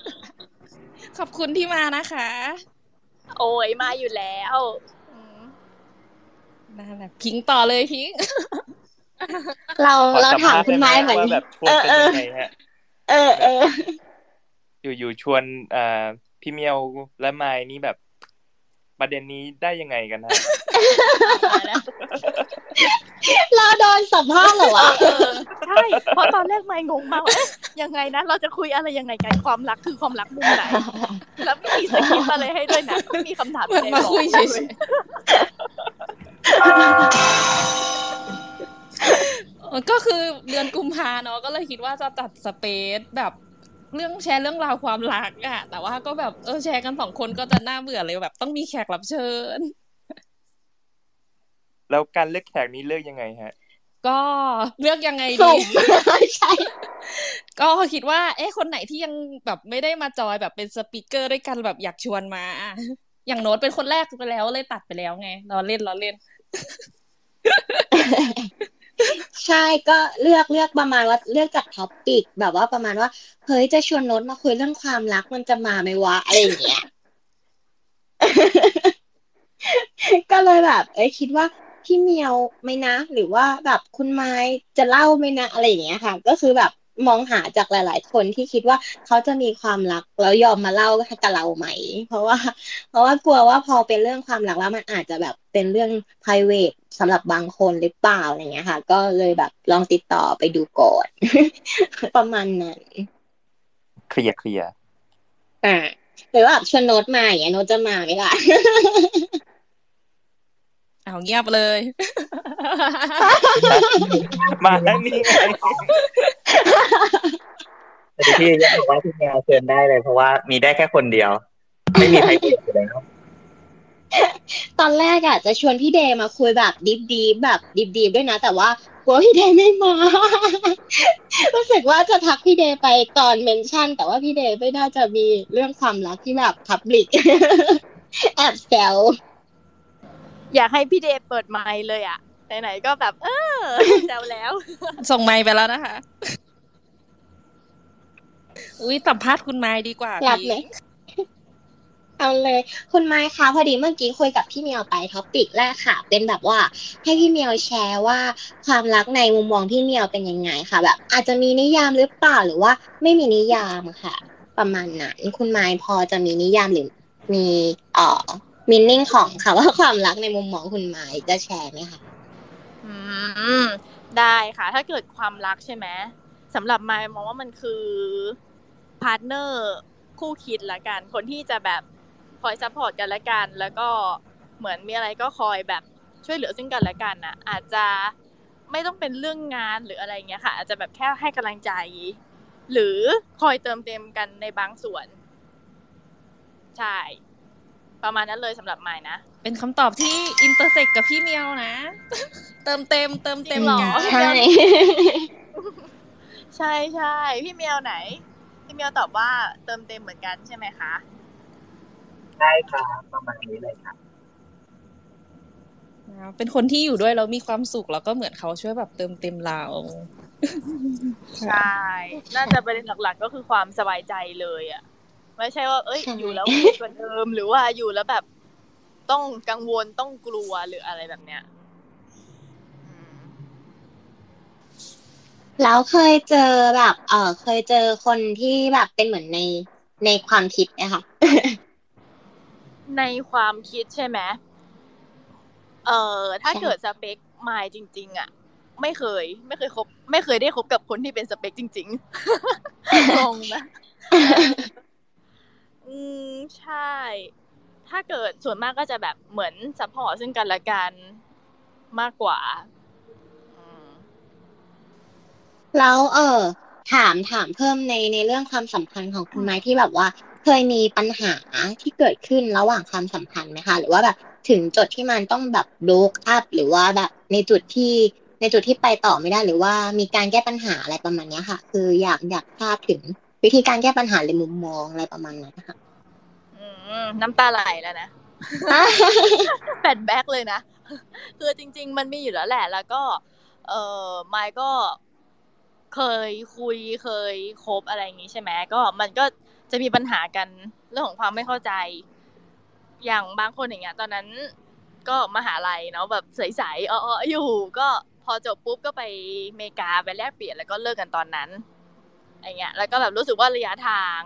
ขอบคุณที่มานะคะ โอ้ยมาอยู่แล้วอืมนั่นแหละพิงต่อเลยพิง เราขอเราสัมถามภาษณ์คุณไม้ได้เหมือนว่าแบบชวนเออกันเออยังไงฮะเออเอออยู่ๆชวนอ่าพี่เมียวและไม้นี่แบบ ประเด็นนี้ได้ยังไงกันฮะเราโดนสัมภาษณ์เหรอวะเออใช่เพราะตอนแรกไม่งงมากว่าเอ๊ะยังไงนะเราจะคุยอะไรยังไงกันความรักคือความรักมุมไหนแล้วไม่มีสคริปต์อะไรให้ด้วยนะไม่มีคำถามเหมือนอะไรมาบอกคุยเฉยๆก็คือเดือนกุมภาเนาะก็เลยคิดว่าจะจัดสเปซแบบ เรื่องแชร์เรื่องราวความรักอะแต่ว่าก็แบบเออแชร์กันสองคนก็จะน่าเบื่อเลยแบบ ต้องมีแขกรับเชิญ แล้วการเลือกแขกนี้เลือกยังไงฮะ ก็เลือกยังไงสุ่ดีมใช่ก็คิดว่า เอ๊ะคนไหนที่ยังแบบไม่ได้มาจอยแบบเป็นสปีกเกอร์ด้วยกันแบบอยากชวนมาอย่างโน้ตเป็นคนแรกไปแล้วเลยตัดไปแล้วไงเราเล่นเราเล่น ใช่ก็เลือกเลือกประมาณว่าเลือกจาก topic แบบว่าประมาณว่าเฮ้ยจะชวนโน้ตมาคุยเรื่องความรักมันจะมาไหมวะอะไรอย่างเงี้ยก็เลยแบบ เอ้ยคิดว่าพี่เมียวไหมนะ หรือว่าแบบคุณมายด์จะเล่าไหมนะอะไรอย่างเงี้ยค่ะ ก็คือแบบ มองหาจากหลาย ๆ คนที่คิดว่าเขาจะมีความรักแล้วยอมมาเล่าให้กับเราไหม เพราะว่า เพราะว่ากลัวว่าพอเป็นเรื่องความรักแล้วมันอาจจะแบบเป็นเรื่อง private สำหรับบางคนหรือเปล่าอะไรเงี้ยค่ะ ก็เลยแบบลองติดต่อไปดูก่อน ประมาณนั้นเคลียร์เคลียร์อ่าหรือว่าแบบชวนโน้ตมาอย่างเงี้ยโน้ตจะมาไหมล่ะ เอาเงียบเลย มาแล้วนี่ไงแต่พี่ยังบอกว่าพี่แมวเชิญได้เลยเพราะว่ามีได้แค่คนเดียว ไม่มีใครคุยอยู่แล้วตอนแรกอะจะชวนพี่เดย์มาคุยแบบ deep ดีแบบ deep ดีด้วยนะ แต่ว่ากลัวพี่เดย์ไม่มา รู้สึกว่าจะทักพี่เดย์ไปตอน mention แต่ว่าพี่เดย์ไม่น่าจะมีเรื่องความรักที่แบบ public แอบแซว อยากให้พี่เดย์เปิดไมค์เลยอะไหนๆก็แบบ เออแซวแล้ว ส่งไมค์ไปแล้วนะคะ อุ้ยสัมภาษณ์คุณไม้ดีกว่ารับพี่ไหมเอาเลยคุณไม้คะพอดีเมื่อกี้คุยกับพี่เมียวไปท็อปิกแรกค่ะ เป็นแบบว่าให้พี่เมียวแชร์ว่าความรักในมุมมองพี่เมียวเป็นยังไงค่ะ แบบ อาจจะมีนิยามหรือเปล่าหรือว่าไม่มีนิยามค่ะ ประมาณนั้นคุณไม้พอจะมีนิยามหรือมีเอ่อ มินนิ่งของค่ะว่าความรักในมุมมองคุณไม้จะแชร์ไหมคะอืมได้ค่ะ ถ้าเกิดความรักใช่ไหมสำหรับมายด์มองว่ามันคือ partner คู่คิดละกัน คนที่จะแบบคอย support กันละกัน แล้วก็เหมือนมีอะไรก็คอยแบบช่วยเหลือซึ่งกันและกันนะอาจจะไม่ต้องเป็นเรื่องงานหรืออะไรเงี้ยค่ะ อาจจะแบบแค่ให้กำลังใจ หรือคอยเติมเต็มกันในบางส่วน ใช่ ประมาณนั้นเลยสำหรับมายด์นะ เป็นคำตอบที่อินเตอร์เซ็กกับพี่เมียวนะ เติมเต็มเติมเต็มจริงเหรอกันใช่ใช่ใช่พี่เมียวไหน พี่เมียวตอบว่าเติมเต็มเหมือนกันใช่ไหมคะใช่ครับประมาณนี้เลยครับเป็นคนที่อยู่ด้วยแล้วมีความสุขแล้วก็เหมือนเขาช่วยแบบเติมเต็มเราใช่ น่าจะประเด็นหลักๆก็คือความสบายใจเลยอะ ไม่ใช่ว่า เอ้ยใช่อยู่แล้วเครียดกว่าเดิม หรือว่าอยู่แล้วแบบ ต้องกังวลต้องกลัวหรืออะไรแบบเนี้ยอืมแล้วเคยเจอแบบ เออเคยเจอคนที่แบบเป็นเหมือนในในความคิดนะคะในความคิดใช่ไหมเอ่อถ้าใช่เกิดสเปคมายจริง ๆ อะ ไม่เคย ไม่เคยคบ ไม่เคยได้คบกับคนที่เป็นสเปคจริงๆงงนะ อืมใช่ ถ้าเกิดส่วนมากก็จะแบบเหมือน support ซึ่งกันและกันมากกว่าแล้วเออถามถามเพิ่มในในเรื่องความสัมพันธ์ของคุณมายด์ที่แบบว่า เคยมีปัญหาที่เกิดขึ้นระหว่างความสัมพันธ์ไหมคะ หรือว่าแบบถึงจุดที่มันต้องแบบ broke up หรือว่าแบบในจุดที่ในจุดที่ไปต่อไม่ได้ หรือว่ามีการแก้ปัญหาอะไรประมาณนี้ค่ะ คืออยากอยากทราบถึง วิธีการแก้ปัญหาหรือมุมมองอะไรประมาณนั้นนะคะอืมน้ำตาไหลแล้วนะแฟดแบ็กเลยนะ คือจริง ๆ มันมีอยู่แล้วแหละ แล้วก็ เออไมค์ก็เคยคุยเคยคบอะไรอย่างงี้ใช่ไหมก็มันก็จะมีปัญหากันเรื่องของความไม่เข้าใจ อย่างบางคนอย่างเงี้ย ตอนนั้นก็มหาลัยเนาะแบบใสๆอ้อๆอยู่ ก็พอจบปุ๊บก็ไปอเมริกาไปแลกเปลี่ยนแล้วก็เลิกกันตอนนั้น อะไรเงี้ยแล้วก็แบบรู้สึกว่าระยะทาง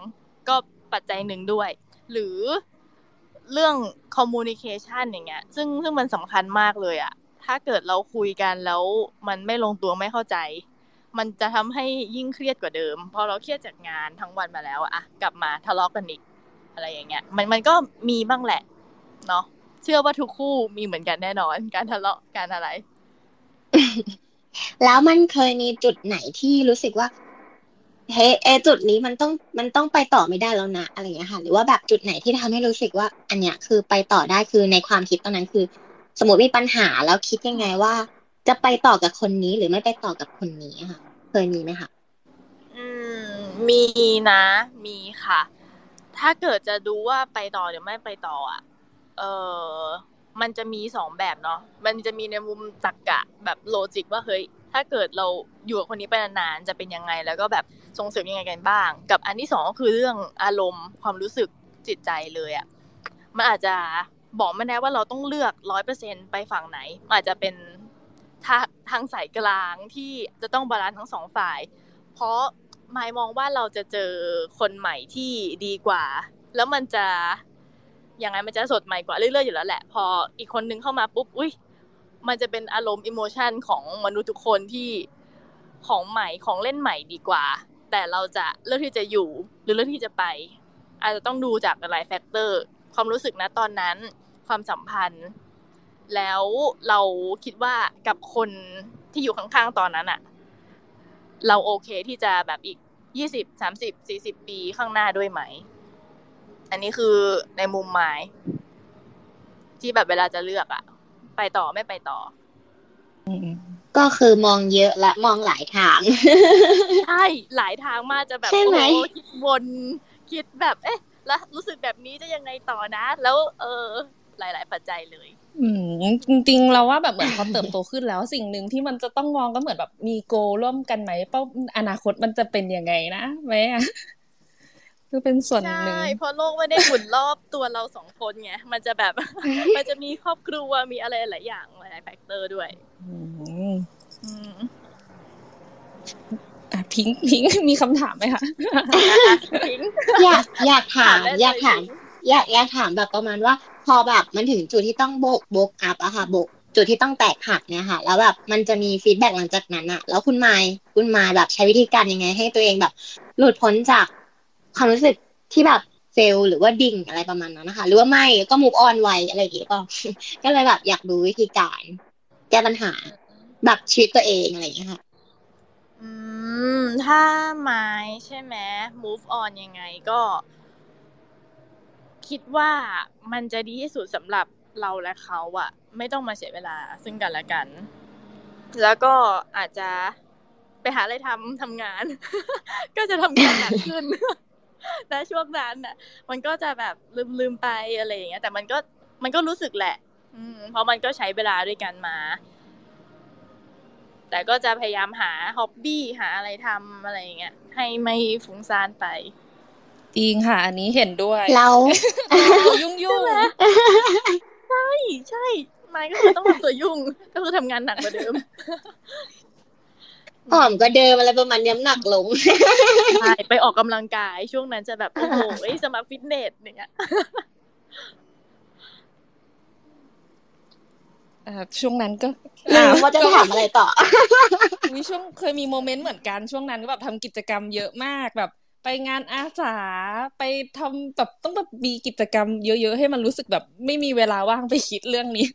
ก็ปัจจัยหนึ่งด้วย หรือเรื่อง communication อย่างเงี้ย ซึ่งซึ่งมันสำคัญมากเลยอะถ้าเกิดเราคุยกันแล้วมันไม่ลงตัวไม่เข้าใจ มันจะทำให้ยิ่งเครียดกว่าเดิม พอเราเครียดจากงานทั้งวันมาแล้วอะกลับมาทะเลาะกันอีกอะไรอย่างเงี้ย มันมันก็มีบ้างแหละเนาะเชื่อว่าทุกคู่มีเหมือนกันแน่นอน การทะเลาะการอะไร แล้วมันเคยมีจุดไหนที่รู้สึกว่า เฮ้ยเอจุดนี้มันต้องมันต้องไปต่อไม่ได้แล้วนะอะไรเงี้ยค่ะ หรือว่าแบบจุดไหนที่ทำให้รู้สึกว่า อันเนี้ยคือไปต่อได้คือในความคิดตอนนั้นคือ สมมติมีปัญหาแล้วคิดยังไงว่า จะไปต่อกับคนนี้หรือไม่ไปต่อกับคนนี้ค่ะ เคยมีไหมคะอืม มีนะ มีค่ะ ถ้าเกิดจะดูว่าไปต่อหรือไม่ไปต่ออะเออมันจะมีสองแบบเนาะมันจะมีในมุมตรรกะแบบโลจิกว่าเฮ้ย ถ้าเกิดเราอยู่กับคนนี้ไปนานๆจะเป็นยังไง แล้วก็แบบส่งเสริมยังไงกันบ้าง กับอันที่สองก็คือเรื่องอารมณ์ความรู้สึกจิตใจเลยอะมันอาจจะบอกไม่ได้ว่าเราต้องเลือกร้อยเปอร์เซ็นไปฝั่งไหนมันอาจจะเป็นทาทางสายกลางที่จะต้อง balance ทั้งสองฝ่าย เพราะมายด์มองว่าเราจะเจอคนใหม่ที่ดีกว่า แล้วมันจะยังไงมันจะสดใหม่กว่าเรื่อยๆอยู่แล้วแหละ พออีกคนนึงเข้ามาปุ๊บอุ้ย มันจะเป็นอารมณ์ emotion ของมนุษย์ทุกคนที่ของใหม่ของเล่นใหม่ดีกว่า แต่เราจะเลือกที่จะอยู่หรือเลือกที่จะไป อาจจะต้องดูจากหลาย factor ความรู้สึกนะตอนนั้น ความสัมพันธ์ แล้วเราคิดว่ากับคนที่อยู่ข้างๆตอนนั้นอะเราโอเคที่จะแบบอีกยี่สิบสามสิบสี่สิบปีข้างหน้าด้วยไหม อันนี้คือในมุมหมาย ที่แบบเวลาจะเลือกอะ ไปต่อไม่ไปต่อก็คือมองเยอะและมองหลายทางใช่หลายทางมากจะแบบใช่ไหมโอ้โหคิดวนคิดแบบเอ๊ะ แล้วรู้สึกแบบนี้จะยังไงต่อนะ แล้ว เออ หลาย ๆ ปัจจัยเลย อืมจริงๆเราว่าแบบเหมือนพอเติบโตขึ้นแล้วสิ่งหนึ่งที่มันจะต้องมองก็เหมือนแบบมี goal ร่วมกันไหมเป้าอนาคตมันจะเป็นยังไงนะไหมอะ คือเป็นส่วนหนึ่งใช่เพราะโลกไม่ได้หมุนรอบตัวเราสองคนไงมันจะแบบ มันจะมีครอบครัวมีอะไรหลายอย่างหลายๆแฟกเตอร์ด้วยอืมอืมอะพิงค์พิงค์มีคำถามไหมคะทิ้งอยากอยากถามถามได้เลยอยากถามอยากอยากถามแบบประมาณว่า พอแบบมันถึงจุดที่ต้อง broke broke up อะค่ะ broke จุดที่ต้องแตกหักเนี่ยค่ะ แล้วแบบมันจะมี feedback หลังจากนั้นอะแล้วคุณมายด์คุณมายด์แบบใช้วิธีการยังไง ให้ตัวเองแบบ หลุดพ้นจาก ความรู้สึกที่แบบ fail หรือว่าดิ่งอะไรประมาณนั้นนะคะ หรือว่าไม่ก็ move on ไวอะไรอย่างเงี้ยก็ก็เลยแบบอยากรู้วิธีการแก้ปัญหาแบบชีวิตตัวเองอะไรอย่างเงี้ยค่ะ อืม ถ้าไม้ใช่ไหม move on ยังไงก็ คิดว่ามันจะดีที่สุดสำหรับเราและเขาอะไม่ต้องมาเสียเวลาซึ่งกันและกัน แล้วก็อาจจะไปหาอะไรทำทำงาน ก็จะทำงานหนักขึ้น ณช่วงนั้นน่ะ มันก็จะแบบลืมลืมๆไปอะไรอย่างเงี้ย แต่มันก็มันก็รู้สึกแหละ อืมเพราะมันก็ใช้เวลาด้วยกันมา แต่ก็จะพยายามหาฮ็อบบี้หาอะไรทำอะไรอย่างเงี้ยให้ไม่ฟุ้งซ่านไปจริงค่ะ อันนี้เห็นด้วย เรายุ่งยุ่งใช่ใช่ไม่ก็คือต้องทำตัวยุ่ง ก็คือทำงานหนักกว่าเดิม ผอมก็เดิมอะไรประมาณนี้น้ำหนักลงใช่ไปออกกำลังกายช่วงนั้นจะแบบโอ้โหสมัครฟิตเนสอย่างเงี้ยอ่าช่วงนั้นก็ลืมว่าจะถามอะไรต่อมีช่วงเคยมีโมเมนต์เหมือนกันช่วงนั้นก็แบบทำกิจกรรมเยอะมากแบบ ไปงานอาสาไปทำแบบต้องแบบมีกิจกรรมเยอะๆให้มันรู้สึกแบบ ไม่มีเวลาว่างไปคิดเรื่องนี้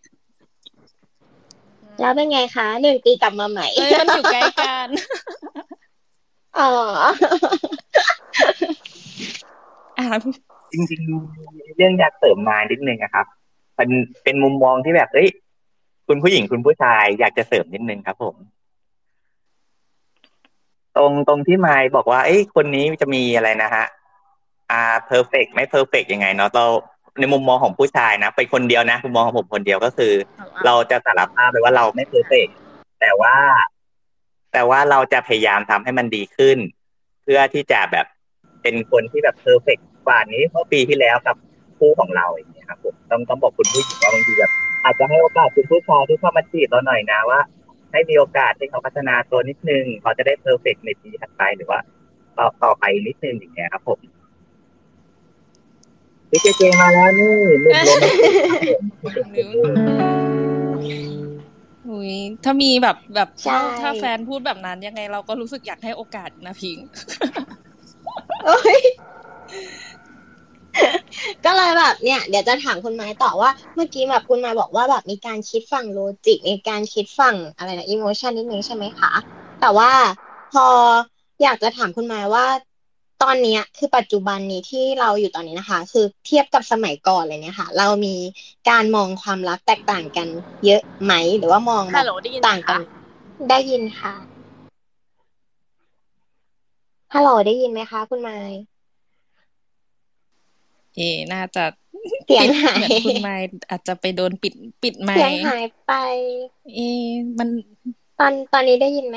แล้วเป็นไงคะหนึ่งปีกลับมาใหม่เอ้ยมันอยู่ใกล้กันอ๋ออ่าจริงๆ เรื่องอยากเสริมมานิดนึงนะครับ เป็นเป็นมุมมองที่แบบเอ้ยคุณผู้หญิงคุณผู้ชายอยากจะเสริมนิดนึงครับ ผม ตรงตรงที่มายด์บอกว่า เอ้ยคนนี้จะมีอะไรนะฮะ อ่า perfect ไม่ perfect ยังไงเนาะเรา ในมุมมองของผู้ชายนะเป็นคนเดียวนะมุมมองของผมคนเดียวก็คือ เราจะสารภาพเลยว่าเราไม่ perfectแต่ว่า แต่ว่าเราจะพยายามทำให้มันดีขึ้น เพื่อที่จะแบบเป็นคนที่แบบ perfect กว่านี้เมื่อปีที่แล้วกับคู่ของเราอย่างเงี้ยครับผมต้องต้องบอกคุณผู้หญิงว่าบางทีแบบอาจจะให้โอกาสคุณผู้ชายที่เข้ามาจีบเราหน่อยนะว่า ให้มีโอกาสให้เขาพัฒนาตัวนิดนึงเขาจะได้ perfect ในปีถัดไปหรือว่าต่อต่อไปนิดนึงอย่างเงี้ยครับผมพี่ เจเจมาแล้วนี่หนุ่มโรแมนติกครับผมอุ้ยถ้ามีแบบแบบใช่ถ้าถ้าแฟนพูดแบบนั้นยังไงเราก็รู้สึกอยากให้โอกาสนะพิงค์โอ้ยก็เลยแบบเนี่ยเดี๋ยวจะถามคุณไม้ต่อว่า เมื่อกี้แบบคุณไม้บอกว่าแบบมีการคิดฝั่งโลจิกมีการคิดฝั่งอะไรนะอิโมชันนิดนึงใช่ไหมคะแต่ว่าพออยากจะถามคุณไม้ว่า ตอนเนี้ยคือปัจจุบันนี้ที่เราอยู่ตอนนี้นะคะ คือเทียบกับสมัยก่อนเลยเนี่ยค่ะ เรามีการมองความรักแตกต่างกันเยอะไหม หรือว่ามองแบฮัลบโหลได้ยินไหมต่างกัคะนได้ยินค่ะฮัลโหลได้ยินไหมคะ คุณไม้เอ น่าจะเสียงปิดหายเหมือนคุณไมค์อาจจะไปโดนปิดปิดไมเสียงค์หายไป เอะมันตอนตอนนี้ได้ยินไหม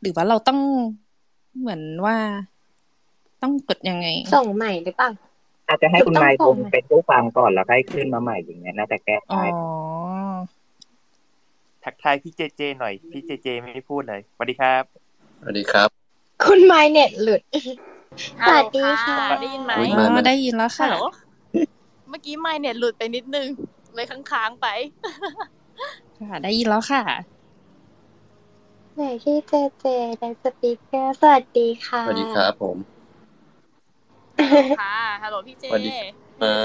หรือว่าเราต้องเหมือนว่าต้องกดยังไง ส่งใหม่หรือเปล่าอาจจะให้คุณไมค์คงเป็นผู้ฟังก่อนแล้วค่อยขึ้นมาใหม่อย่างเงี้ยน่าจะแก้อ๋อได้ทักทายพี่เจเจ หน่อย พี่เจเจไม่ได้พูดเลยสวัสดีครับสวัสดีครับ คุณไมค์เน็ตหลุดฮัลโหลสวัสดีค่ะ ได้ยินไหมอุ๊ยอ๋มาอมาได้ยินแล้วฮัค่ะลโหลเมื่อกี้ไม่เน็ตหลุดไปนิดนึง เลยค้างๆไป ค่ะ ได้ยินแล้วค่ะ ไหนที่เจเจเป็นสปีกเกอร์สวัสดีค่ะ สวัสดีครับผม ค่ะ ฮัลโหลพี่เจสวัสดีพี่เจไม่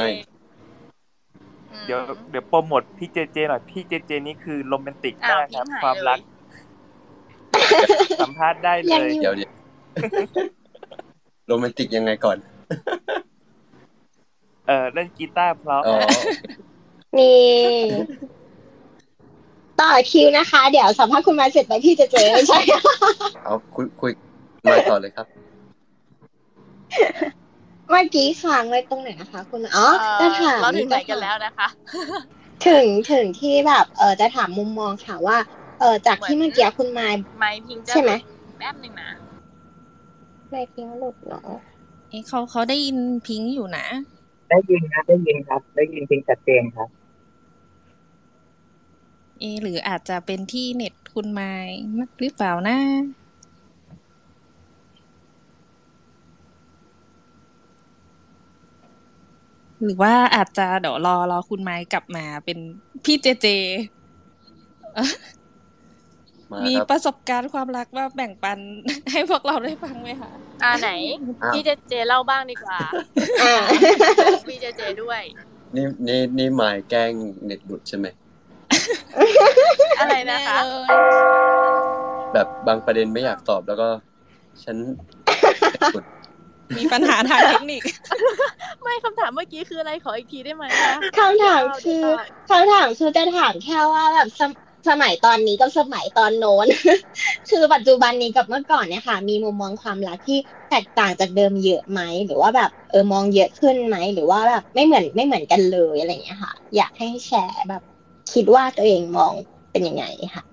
อืมเดี๋ยวเดี๋ยวโปรโมทพี่เจเจหน่อยพี่เจเจนี่คือโรแมนติกอ้าวมากพิคงรับค์หายความเลรัยกสัมภาษณ์ได้เลยังย อยู่ เดี๋ยวเดี๋ยวโรแมนติกยังไงก่อนเออเล่นกีตาร์เพราะอ๋อ นี่ ต่อคิวนะคะ เดี๋ยวสัมภาษณ์คุณไมค์เสร็จไปพี่เจเจไม่ใช่เอาคุยคุยมาต่อเลยครับ เมื่อกี้ค้างไว้ตรงไหนนะคะ คุณอ๋อเอ่อจะถามเราถึงไหนจะถามกันแล้วนะคะ ถึงถึงที่แบบเออจะถามมุมมองค่ะว่า เออจากที่เหมืเมื่อนอกี้คุณมายไม่พิงจะใช่ไหมแป๊บหนึ่งนะไม่พิงหลุดเนาะเอ๊ะเขาเขาได้ยินพิงค์อยู่นะได้ยินครับ ได้ยินครับได้ยินจริงชัดเจนครับ เอะหรืออาจจะเป็นที่เน็ตคุณไม้หรือเปล่านะหรือว่าอาจจะเดี๋ยวรอรอคุณไม้กลับมาเป็นพี่เจเจเอ่อมามีครับประสบการณ์ความรักมาแบ่งปันให้พวกเราได้ฟังไหมคะอ่าไหนอ้าวพี่เจเจเล่าบ้างดีกว่าอ่าพี่เจเจด้วย นี่นี่นี่หมายแกล้งเน็ตหลุดใช่ไหม อะไรนะคะแน่เลยแบบบางประเด็นไม่อยากตอบแล้วก็ ฉันเน็ตหลุดมีปัญหาทางเทคนิค ไม่คำถามเมื่อกี้คืออะไรขออีกทีได้ไหมคะคำถามคือคำถามคือจะถามแค่ว่าแบบสมสมัยตอนนี้กับสมัยตอนโน้น คือปัจจุบันนี้กับเมื่อก่อนเนี่ยค่ะ มีมุมมองความรักที่แตกต่างจากเดิมเยอะไหม หรือว่าแบบเออมองเยอะขึ้นไหม หรือว่าแบบไม่เหมือนไม่เหมือนกันเลยอะไรอย่างเงี้ยค่ะ อยากให้แชร์แบบ คิดว่าตัวเองมองเป็นยังไงค่ะ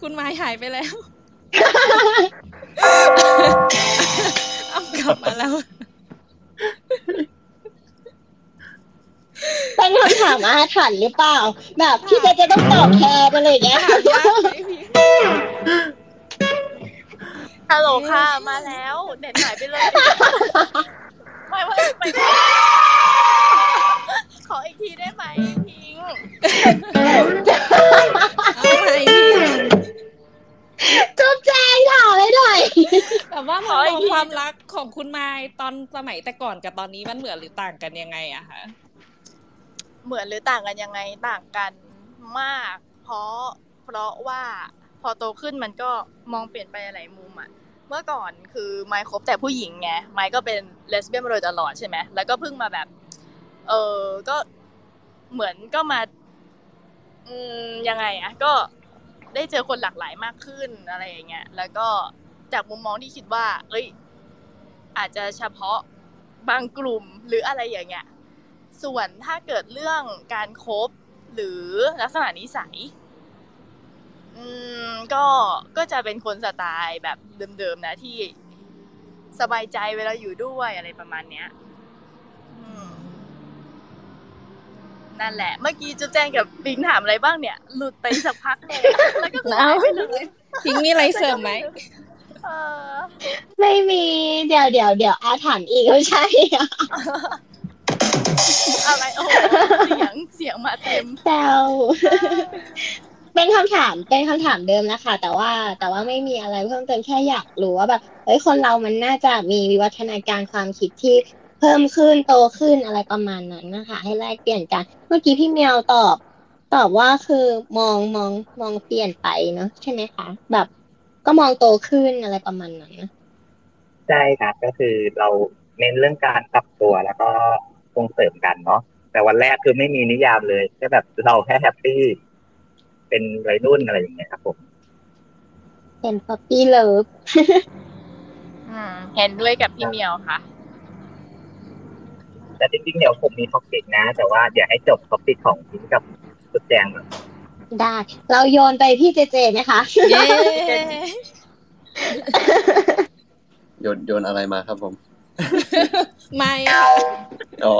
คุณไม้หายไปแล้ว เอากลับมาแล้วเป็นคำถามอาถรรพ์หรือเปล่า แบบพี่เจจะต้องตอบแทนอะไรอย่างเงี้ยถามยากไหมพี่ฮัลโหลค่ะ มาแล้วเน็ตหายไปเลย ไม่ไม่ไม่ไม่ขออีกทีได้ไหมพิงเอาใหม่พี่จุ๊บแจงถามให้หน่อยแบบว่ามองความรักของคุณไม้ตอนสมัยแต่ก่อนกับตอนนี้มันเหมือนหรือต่างกันยังไงอะคะเหมือนหรือต่างกันยังไงต่างกันมาก เพราะเพราะว่าพอโตขึ้นมันก็มองเปลี่ยนไปหลายมุมอะ เมื่อก่อนคือไมค์คบแต่ผู้หญิงไงไมค์ก็เป็นเลสเบี้ยนมาโดยตลอดใช่ไหมแล้วก็เพิ่งมาแบบ เออก็เหมือนก็มา อืมยังไงอะก็ได้เจอคนหลากหลายมากขึ้นอะไรอย่างเงี้ยแล้วก็จากมุมมองที่คิดว่า เอ้ย อาจจะเฉพาะบางกลุ่มหรืออะไรอย่างเงี้ยส่วนถ้าเกิดเรื่องการคบหรือลักษณะนิสัย อืมก็ก็จะเป็นคนสไตล์แบบเดิมๆนะที่สบายใจเวลาอยู่ด้วยอะไรประมาณเนี้ยอืมนั่นแหละ เมื่อกี้จุ๊บแจงกับปิงถามอะไรบ้างเนี่ย หลุดไปสักพักเลยอะแล้วก็หายไปเลยพิงมีอะไรเสริมไหมเออไม่มี เดี๋ยวเดี๋ยวเดี๋ยวอาถรรพ์อีกไม่ใช่อะอะไรโอ้โหเสียงเสียงมาเต็มแซว เป็นคำถามเป็นคำถามเดิมนะคะ แต่ว่าแต่ว่าไม่มีอะไรเพิ่มเติมแค่อยากรู้ว่าแบบเฮ้ยคนเรามันน่าจะมีวิวัฒนาการความคิดที่เพิ่มขึ้นโตขึ้นอะไรประมาณนั้นนะคะ ให้แลกเปลี่ยนกัน เมื่อกี้พี่เมียวตอบ ตอบว่าคือมองมองมองเปลี่ยนไปเนาะใช่ไหมคะแบบก็มองโตขึ้นอะไรประมาณนั้นใช่ครับก็คือเราเน้นเรื่องการปรับตัวแล้วก็ส่งเสริมกันเนาะแต่วันแรกคือไม่มีนิยามเลยแค่แบบเราแค่ happy เป็นวัยรุ่นอะไรอย่างเงี้ยครับผม เป็น puppy loveอืมเห็นด้วยกับพี่เมียวค่ะ แต่จริงๆเดี๋ยวผมมี topic นะ แต่ว่าเดี๋ยวให้จบ topic ของพิงกับสุดแจงก่อนได้ เราโยนไปพี่เจเจไหมคะเย้โยนโยนอะไรมาครับผม ไม่อะอ๋อ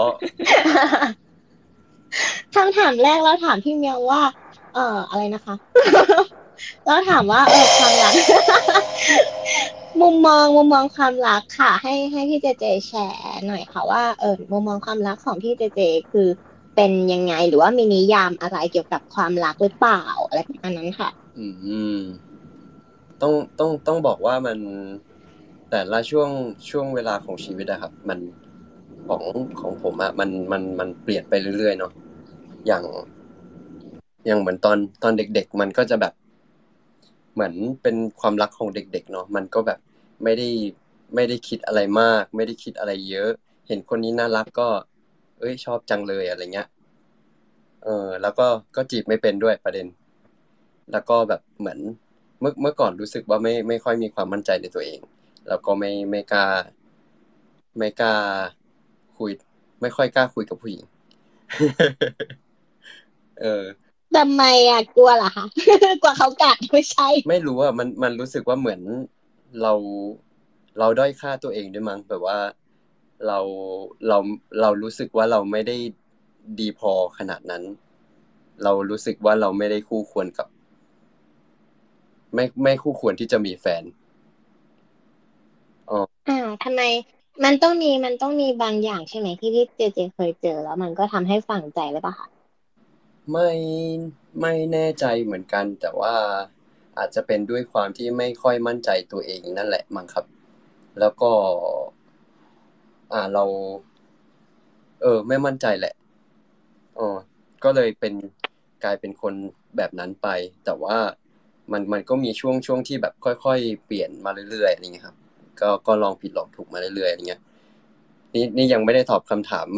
คำถามแรกเราถามพี่เมียวว่า เอ่ออะไรนะคะเราถามว่าเออความรัก มุมมองมุมมองความรักค่ะ ให้ให้พี่เจเจแชร์หน่อยค่ะว่าเออมุมมองความรักของพี่เจเจคือเป็นยังไงหรือว่ามีนิยามอะไรเกี่ยวกับความรักหรือเปล่าอะไรประมาณนั้นค่ะ อืม ต้องต้องต้องบอกว่ามันแต่ละช่วงช่วงเวลาของชีวิตอะครับ มันของของผมอะมันมันมันเปลี่ยนไปเรื่อยๆเนาะอย่าง ย่างเหมือนตอนตอนเด็ก ๆ มันก็จะแบบ เหมือนเป็นความรักของเด็ก ๆ เนาะมันก็แบบไม่ได้ไม่ได้คิดอะไรมาก ไม่ได้คิดอะไรเยอะ เห็นคนนี้น่ารักก็ เอ้ยชอบจังเลยอะไรเงี้ยเออแล้วก็ก็จีบไม่เป็นด้วยประเด็น แล้วก็แบบเหมือนเมื่อเมื่อก่อนรู้สึกว่าไม่ไม่ค่อยมีความมั่นใจในตัวเอง แล้วก็ไม่ไม่กล้าไม่กล้าคุย ไม่ค่อยกล้าคุยกับผู้หญิง เออ ทำไมอะกลัวเหรอคะกลัวเขากัดไม่ใช่ ไม่รู้อะมันมันรู้สึกว่าเหมือนเราเราด้อยค่าตัวเองด้วยมั้งแบบว่าเราเราเรารู้สึกว่าเราไม่ได้ดีพอขนาดนั้น เรารู้สึกว่าเราไม่ได้คู่ควรกับ ไม่ไม่คู่ควรที่จะมีแฟนอ๋ออ่าทำไม มันต้องมีมันต้องมีบางอย่างใช่ไหมที่พี่เจเจเคยเจอแล้วมันก็ทำให้ฝังใจหรือเปล่าคะ ไม่ไม่แน่ใจเหมือนกัน แต่ว่าอาจจะเป็นด้วยความที่ไม่ค่อยมั่นใจตัวเองนั่นแหละมั้งครับ แล้วก็ อ่าเรา เออ ไม่มั่นใจแหละอ๋อก็เลยเป็นกลายเป็นคนแบบนั้นไป แต่ว่ามันมันก็มีช่วงช่วงที่แบบค่อยๆ เปลี่ยนมาเรื่อยๆอะไรเงี้ยครับ ก็ก็ลองผิดลองถูกมาเรื่อยๆอะไรเงี้ยนี่นี่ยังไม่ได้ตอบคำถาม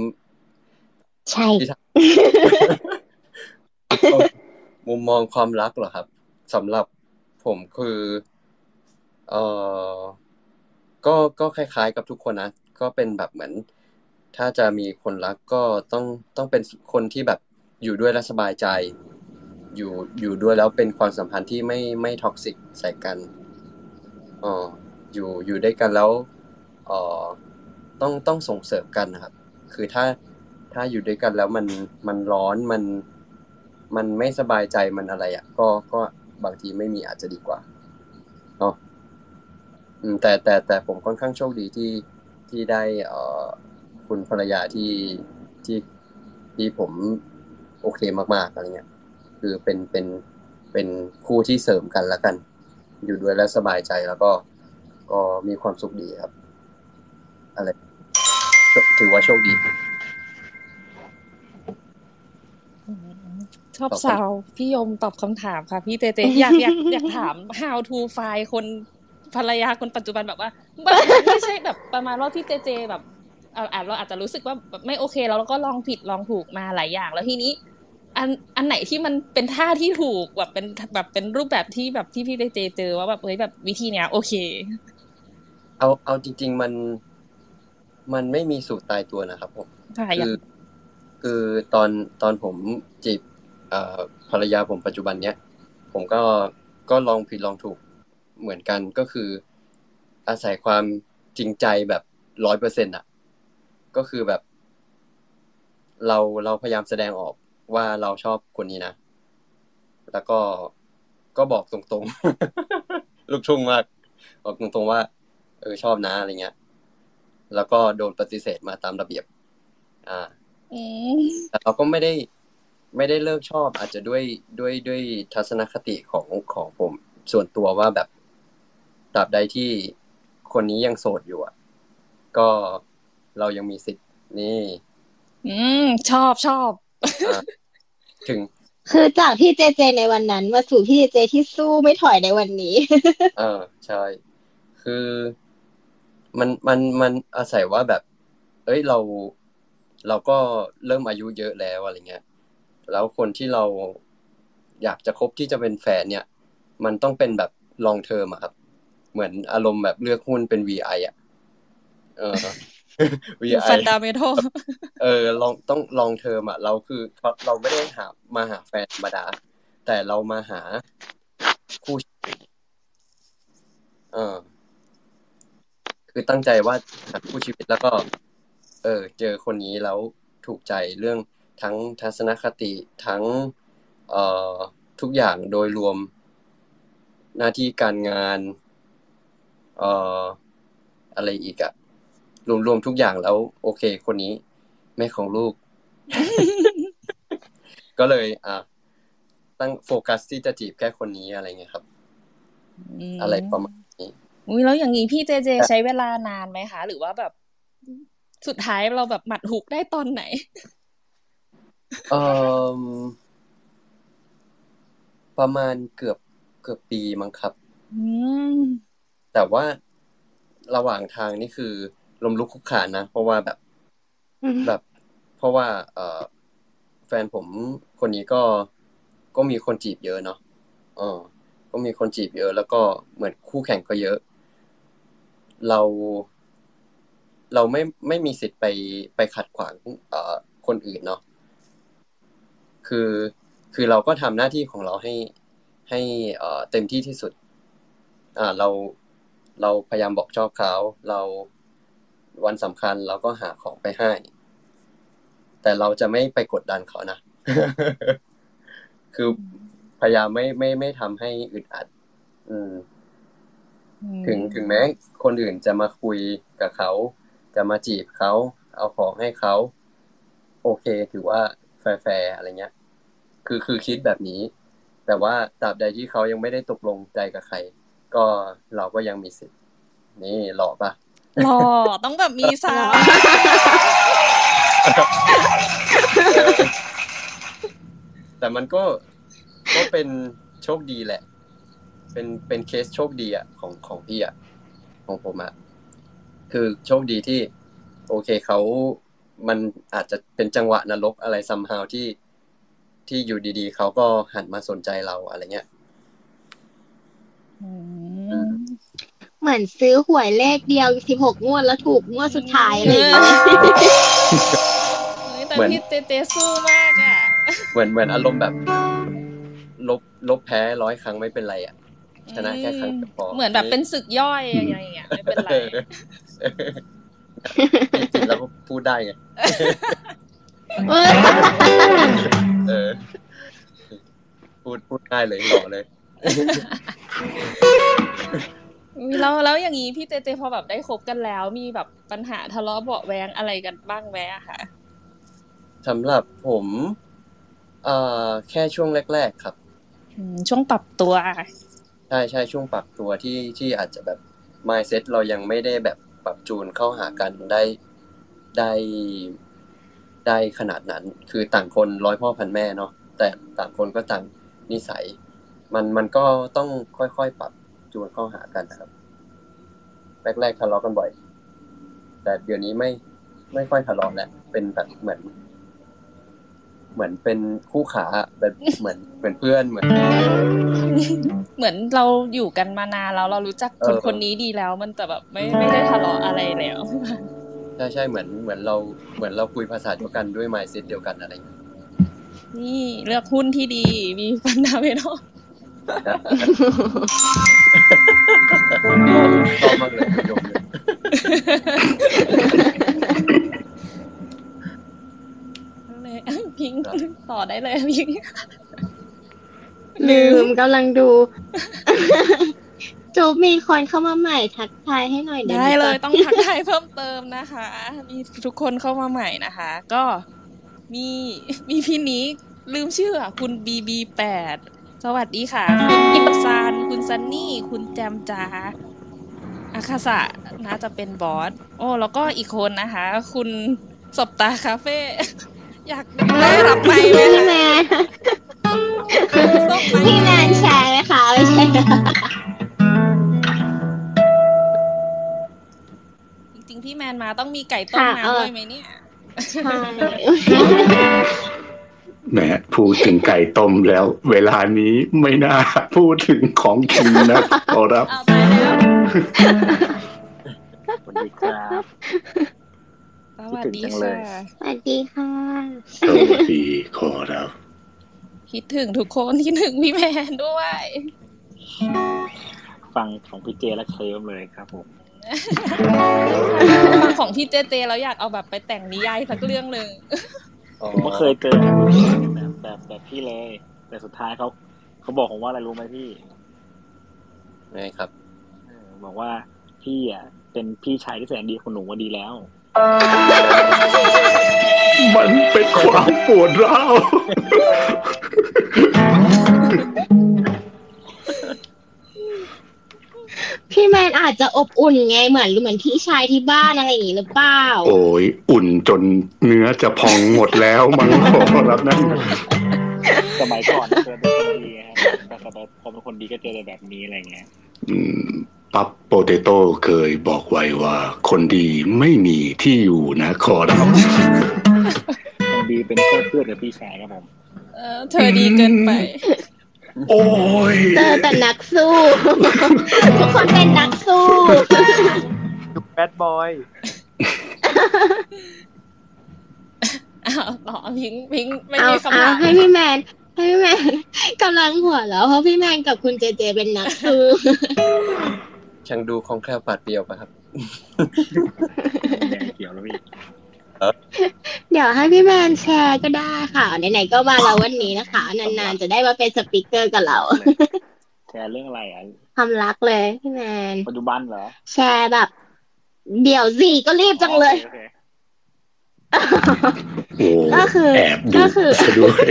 ใช่ที่ถา มุมมองความรักเหรอครับสำหรับผมคือเออก็ก็คล้ายๆ กับทุกคนนะก็เป็นแบบเหมือน ถ้าจะมีคนรักก็ต้องต้องเป็นคนที่แบบอยู่ด้วยแล้วสบายใจ อยู่อยู่ด้วยแล้วเป็นความสัมพันธ์ที่ไม่ไม่ท็อกซิกใส่กันอ๋ออยู่อยู่ด้วยกันแล้วเออต้องต้องส่งเสริมกันนะครับ คือถ้าถ้าอยู่ด้วยกันแล้วมันมันร้อนมัน มันไม่สบายใจมันอะไรอะ ก็ก็บางทีไม่มีอาจจะดีกว่าเนาะอืมแต่แต่แต่ผมค่อนข้างโชคดีที่ที่ได้เอ่อคุณภรรยาที่ที่ที่ผมโอเคมากๆอะไรเงี้ย คือเป็นเป็นเป็นคู่ที่เสริมกันแล้วกัน อยู่ด้วยแล้วสบายใจแล้วก็ก็มีความสุขดีครับ อะไร ถือว่าโชคดี ชอบตอบคำสาวพี่ยมตอบคำถามค่ะ พี่เจเจอยากอยากอยากถาม how to find คนภรรยาคนปัจจุบันแบบว่าแบบไม่ใช่แบบประมาณว่าพี่เจเจแบบเอ่ออาจเราอาจจะรู้สึกว่าแบบไม่โอเคแล้วเราก็ลองผิดลองถูกมาหลายอย่าง แล้วทีนี้ อันอันไหนที่มันเป็นท่าที่ถูกแบบเป็นแบบเป็นรูปแบบที่แบบที่พี่เจเจเจอว่าแบบเฮ้ยแบบวิธีเนี้ย โอเค เอาเอาจริง ๆ มัน มันไม่มีสูตรตายตัวนะครับผมค่ะอยากคือคือตอนตอนผมจีบเอ่อ ภรรยาผมปัจจุบันเนี้ยผมก็ก็ลองผิดลองถูกเหมือนกันก็คือ อาศัยความจริงใจแบบร้อยเปอร์เซ็นต์อะ ก็คือแบบ เราเราพยายามแสดงออกว่าเราชอบคนนี้นะ แล้วก็ก็บอกตรงๆ ลูกทุ่งมาก บอกตรงๆว่า เออชอบนะอะไรเงี้ย แล้วก็โดนปฏิเสธมาตามระเบียบ อ่าอืมแต่เราก็ไม่ได้ ไม่ได้เลิกชอบ อาจจะด้วยด้วยด้วยทัศนคติของของผม ส่วนตัวว่าแบบตราบใดที่คนนี้ยังโสดอยู่อะก็เรายังมีสิทธิ์นี่ อืม ชอบชอบอ่าถึง คือจากพี่เจเจในวันนั้น มาสู่พี่เจเจที่สู้ไม่ถอยในวันนี้เออใช่ คือมันมันมันอาศัยว่าแบบ เอ้ยเรา เราก็เริ่มอายุเยอะแล้วอะไรเงี้ย แล้วคนที่เราอยากจะคบที่จะเป็นแฟนเนี่ย มันต้องเป็นแบบลองเทอมอะครับ เหมือนอารมณ์แบบเลือกหุ้นเป็น VI อะเออ VI ฟันดาเมทัลเออลองต้องลองเทอมอะ เราคือเราไม่ได้หามาหาแฟนธรรมดา แต่เรามาหาคู่ชีวิตเออคือตั้งใจว่าหาคู่ชีวิตแล้วก็ เออ เจอคนนี้แล้วถูกใจเรื่อง ทั้งทัศนคติทั้งเอ่อทุกอย่างโดยรวมหน้าที่การงานเอ่ออะไรอีกอะรวมๆทุกอย่างแล้ว โอเค คนนี้ แม่ของลูก ก็เลย อะตั้งโฟกัสที่จะจีบแค่คนนี้อะไรเงี้ยครับ อะไรประมาณนี้อุ้ยแล้วอย่างนี้พี่เจเจใช้เวลานานไหมคะ หรือว่าแบบสุดท้ายเราแบบหมัดหุกได้ตอนไหน เอ่อประมาณเกือบเกือบปีมั้งครับ อืม แต่ว่าระหว่างทางนี่คือลมลุกคลุกคลานนะ เพราะว่าแบบแบบ เพราะว่า เอ่อ แฟนผมคนนี้ก็ก็มีคนจีบเยอะเนาะเออ ก็มีคนจีบเยอะ แล้วก็เหมือนคู่แข่งก็เยอะ เรา เราไม่ไม่มีสิทธิ์ไปไปขัดขวางเอ่อคนอื่นเนาะ คือคือเราก็ทำหน้าที่ของเราให้ให้เอ่อเต็มที่ที่สุดอ่าเราเราพยายามบอกชอบเขาเราวันสำคัญเราก็หาของไปให้ แต่เราจะไม่ไปกดดันเขานะคือพยายามไม่ไม่ไม่ทำให้อึดอัด อืม ถึงถึงแม้คนอื่นจะมาคุยกับเขา จะมาจีบเขา เอาของให้เขา โอเค ถือว่า แฟร์ๆอะไรเงี้ย คือคือคิดแบบนี้ แต่ว่าตราบใดที่เขายังไม่ได้ตกลงใจกับใคร ก็เราก็ยังมีสิทธิ์ นี่หล่อปะหล่อต้องแบบมีสาวแต่มันก็ก็เป็นโชคดีแหละ เป็นเป็นเคสโชคดีอะของของพี่อะของผมอะคือโชคดีที่ โอเคเขา มันอาจจะเป็นจังหวะนรกอะไรซัมฮาวที่ที่อยู่ดีๆ เขาก็หันมาสนใจเราอะไรเงี้ยเหมือนซื้อหวยเลขเดียวสิบหกงวดแล้วถูกงวดสุดท้ายอะไรอย่างเงี้ยเฮ้ยแต่เหมือนพี่เจเจสู้มากอะ เหมือนเหมือนอารมณ์แบบ ลบลบแพ้ร้อยครั้งไม่เป็นไรอะ ชนะแค่ครั้งเดียวพอเหมือนแบบเป็นศึกย่อยอะไรอย่างเงี้ยไม่เป็นไร จริงๆแล้วก็พูดได้ไงเอ้ยเออพูดพูดได้เลยหล่อเลยแล้วแล้วอย่างนี้พี่เจเจพอแบบได้คบกันแล้ว มีแบบปัญหาทะเลาะเบาะแวงอะไรกันบ้างไหมอะคะสำหรับผมเอ่อแค่ช่วงแรก ๆ ครับอืมช่วงปรับตัวใช่ใช่ช่วงปรับตัวที่ที่อาจจะแบบ mindset เรายังไม่ได้แบบ ปรับจูนเข้าหากันได้ได้ได้ขนาดนั้น คือต่างคนร้อยพ่อพันแม่เนาะแต่ต่างคนก็ต่างนิสัย มันมันก็ต้องค่อยๆปรับจูนเข้าหากันนะครับแรกๆทะเลาะกันบ่อย แต่เดี๋ยวนี้ไม่ไม่ค่อยทะเลาะแล้วเป็นแบบเหมือน เหมือนเป็นคู่ขาแบบเหมือนเหมือนเพื่อนเหมือน เหมือนเราอยู่กันมานานแล้วเรารู้จักคนเออคนนี้ดีแล้ว มันจะแบบไม่ไม่ได้ทะเลาะอะไรแล้วใช่ใช่เหมือนเหมือนเราเหมือนเราคุยภาษาเดียวกันด้วย mindset เดียวกันอะไรอย่างเงี้ยนี่เลือกหุ้นที่ดีมีฟันดาเมนอลชอบมากเลยยมเลย เลย พิงค์ ต่อได้เลยพิงค์ลืมกำลังดูจูบมีคนเข้ามาใหม่ทักทายให้หน่อยได้เลยก่นต้องทักทายเพิ่มเติมนะคะ มีทุกคนเข้ามาใหม่นะคะ ก็มีมีพี่นิกลืมชื่ออะคุณบีบีแปดสวัสดีค่ะ คุณอิมซาน คุณซันนี่ คุณแจมจาอาคาสะน่าจะเป็นบอส โอ้ แล้วก็อีกคนนะคะ คุณสบตาคาเฟ่ อยากได้รับไหมค์ไหมพี่แมคะนส่งไหมพี่แมนแชร์ไหมคะไม่ใช่จริงๆพี่แมนมาต้องมีไก่ต้มค่ะเออน้ำด้วยไหมเนี่ยใช่แหมพูดถึงไก่ต้มแล้ว เวลานี้ไม่น่าพูดถึงของกินนะขอรับเอาตายแล้วสวัสดีครับ สวัสดีคิดถึงจังเลค่ะยสวัสดีค่ะสวัสดีขอรับคิดถึงทุกคนคิดถึงพี่แมนด้วย ฟังของพี่เจและเคลิ้มเลยครับผมฟังของพี่เจเจแล้วอยากเอาแบบไปแต่งนิยายสักเรื่องหนึ่งผมก็เคยเจอแบบแบบแบบพี่เลย แต่สุดท้ายเขาเขาบอกผมว่าอะไรรู้ไหมพี่ไงครับเออบอกว่าพี่อะเป็นพี่ชายที่แสนดีของหนูว่าดีแล้ว มันเป็นความปวดร้าว พี่แมนอาจจะอบอุ่นไงเหมือนเหมือนพี่ชายที่บ้านอะไรอย่างนี้หรือเปล่า โอ้ยอุ่นจนเนื้อจะพองหมดแล้วมั้งขอรับนั่นสมัยก่อนเจอเป็นคนดีครับแต่แต่พอเป็นคนดีก็เจอแต่แบบนี้อะไรเงี้ย อืม ปั๊บโปเตโต้เคยบอกไว้ว่าคนดีไม่มีที่อยู่นะขอรับคนดีเป็นเพื่อนเพื่อนกับพี่ชายครับผมเออเธอดีเกินไป โอ้ยเจอแต่นักสู้ ทุกคนเป็นนักสู้แบดบอยอ้าวต่อพิงค์พิงค์ไม่เอามีคำเอาถามให้พี่แมนให้พี่แมนกำลังหัวแล้วเพราะพี่แมนกับคุณเจเจเป็นนักสู้ ช่างดูคล่องแคล่วปราดเปรียวปะครับยังเกี่ยวแล้วพี่เดี๋ยวให้พี่แมนแชร์ก็ได้ค่ะ ไหนๆก็มาแล้ววันนี้นะคะ นานๆ จะได้มาเป็นสปิเกอร์กับเรา แชร์เรื่องอะไรอะความรักเลยพี่แมน ปัจจุบันเหรอ แชร์แบบ เดี๋ยวสิก็รีบจังเลยโอคโอ้ก็คือแอบดูก็คือซะด้วย